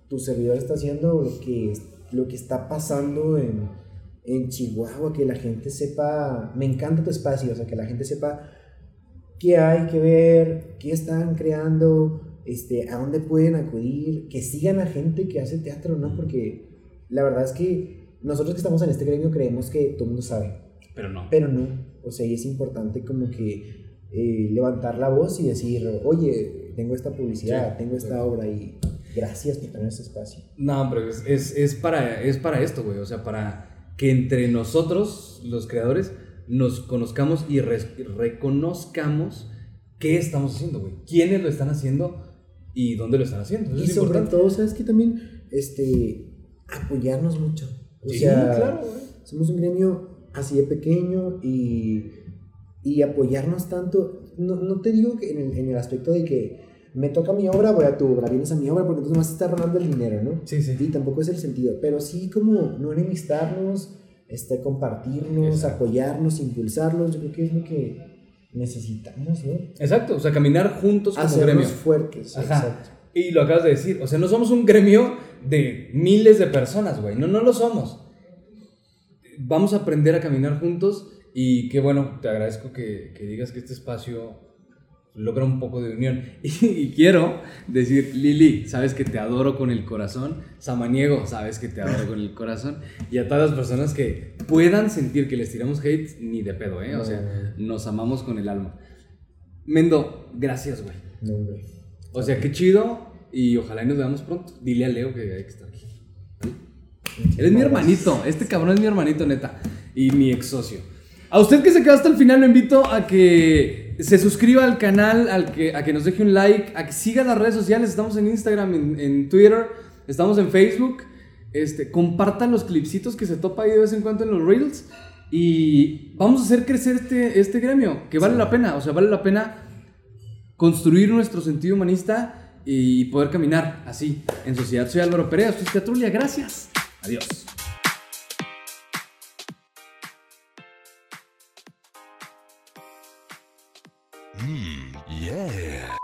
tu servidor está haciendo, lo que, lo que está pasando en, en Chihuahua, que la gente sepa, me encanta tu espacio, o sea, que la gente sepa qué hay que ver, qué están creando, este, a dónde pueden acudir, que sigan a gente que hace teatro, ¿no? Porque la verdad es que nosotros que estamos en este gremio creemos que todo el mundo sabe. Pero no. Pero no, o sea, y es importante como que eh, levantar la voz y decir, oye, tengo esta publicidad, Sí, tengo esta sí. obra y gracias por tener este espacio. No, pero es, es, es para, es para esto, güey. O sea, para que entre nosotros, los creadores, nos conozcamos y res- reconozcamos qué estamos haciendo, güey. Quiénes lo están haciendo y dónde lo están haciendo. Eso y es sobre importante. todo, ¿sabes qué? También, este, apoyarnos mucho. O Sí, sea, claro, güey. somos un gremio así de pequeño y, y apoyarnos tanto, no, no te digo que en el, en el aspecto de que me toca mi obra, voy a tu obra, vienes a mi obra, porque entonces más está robando el dinero, ¿no? Sí, sí. Y tampoco es el sentido, pero sí como no enemistarnos, este, compartirnos, Exacto. apoyarnos, impulsarlos, yo creo que es lo que necesitamos, ¿no? Exacto, o sea, caminar juntos como Hacernos gremio. fuertes, Ajá. exacto. Y lo acabas de decir, o sea, no somos un gremio de miles de personas, güey. No, no lo somos. Vamos a aprender a caminar juntos y qué bueno, te agradezco que, que digas que este espacio logra un poco de unión. Y, y quiero decir, Lili, sabes que te adoro con el corazón. Samaniego, sabes que te adoro con el corazón. Y a todas las personas que puedan sentir que les tiramos hate, ni de pedo, ¿eh? O sea, nos amamos con el alma. Mendo, gracias, güey. O sea, qué chido y ojalá y nos veamos pronto. Dile a Leo que hay que estar aquí. Él es mi hermanito, este cabrón es mi hermanito neta y mi ex socio. A usted que se quedó hasta el final lo invito a que se suscriba al canal, al que, a que nos deje un like, a que siga las redes sociales. Estamos en Instagram, en, en Twitter, estamos en Facebook. Este, compartan los clipsitos que se topa ahí de vez en cuando en los reels y vamos a hacer crecer este, este gremio, que vale la pena, o sea, vale la pena construir nuestro sentido humanista y poder caminar así en sociedad. Soy Álvaro Perea, esto es Teatrulia, gracias. Adiós. yeah.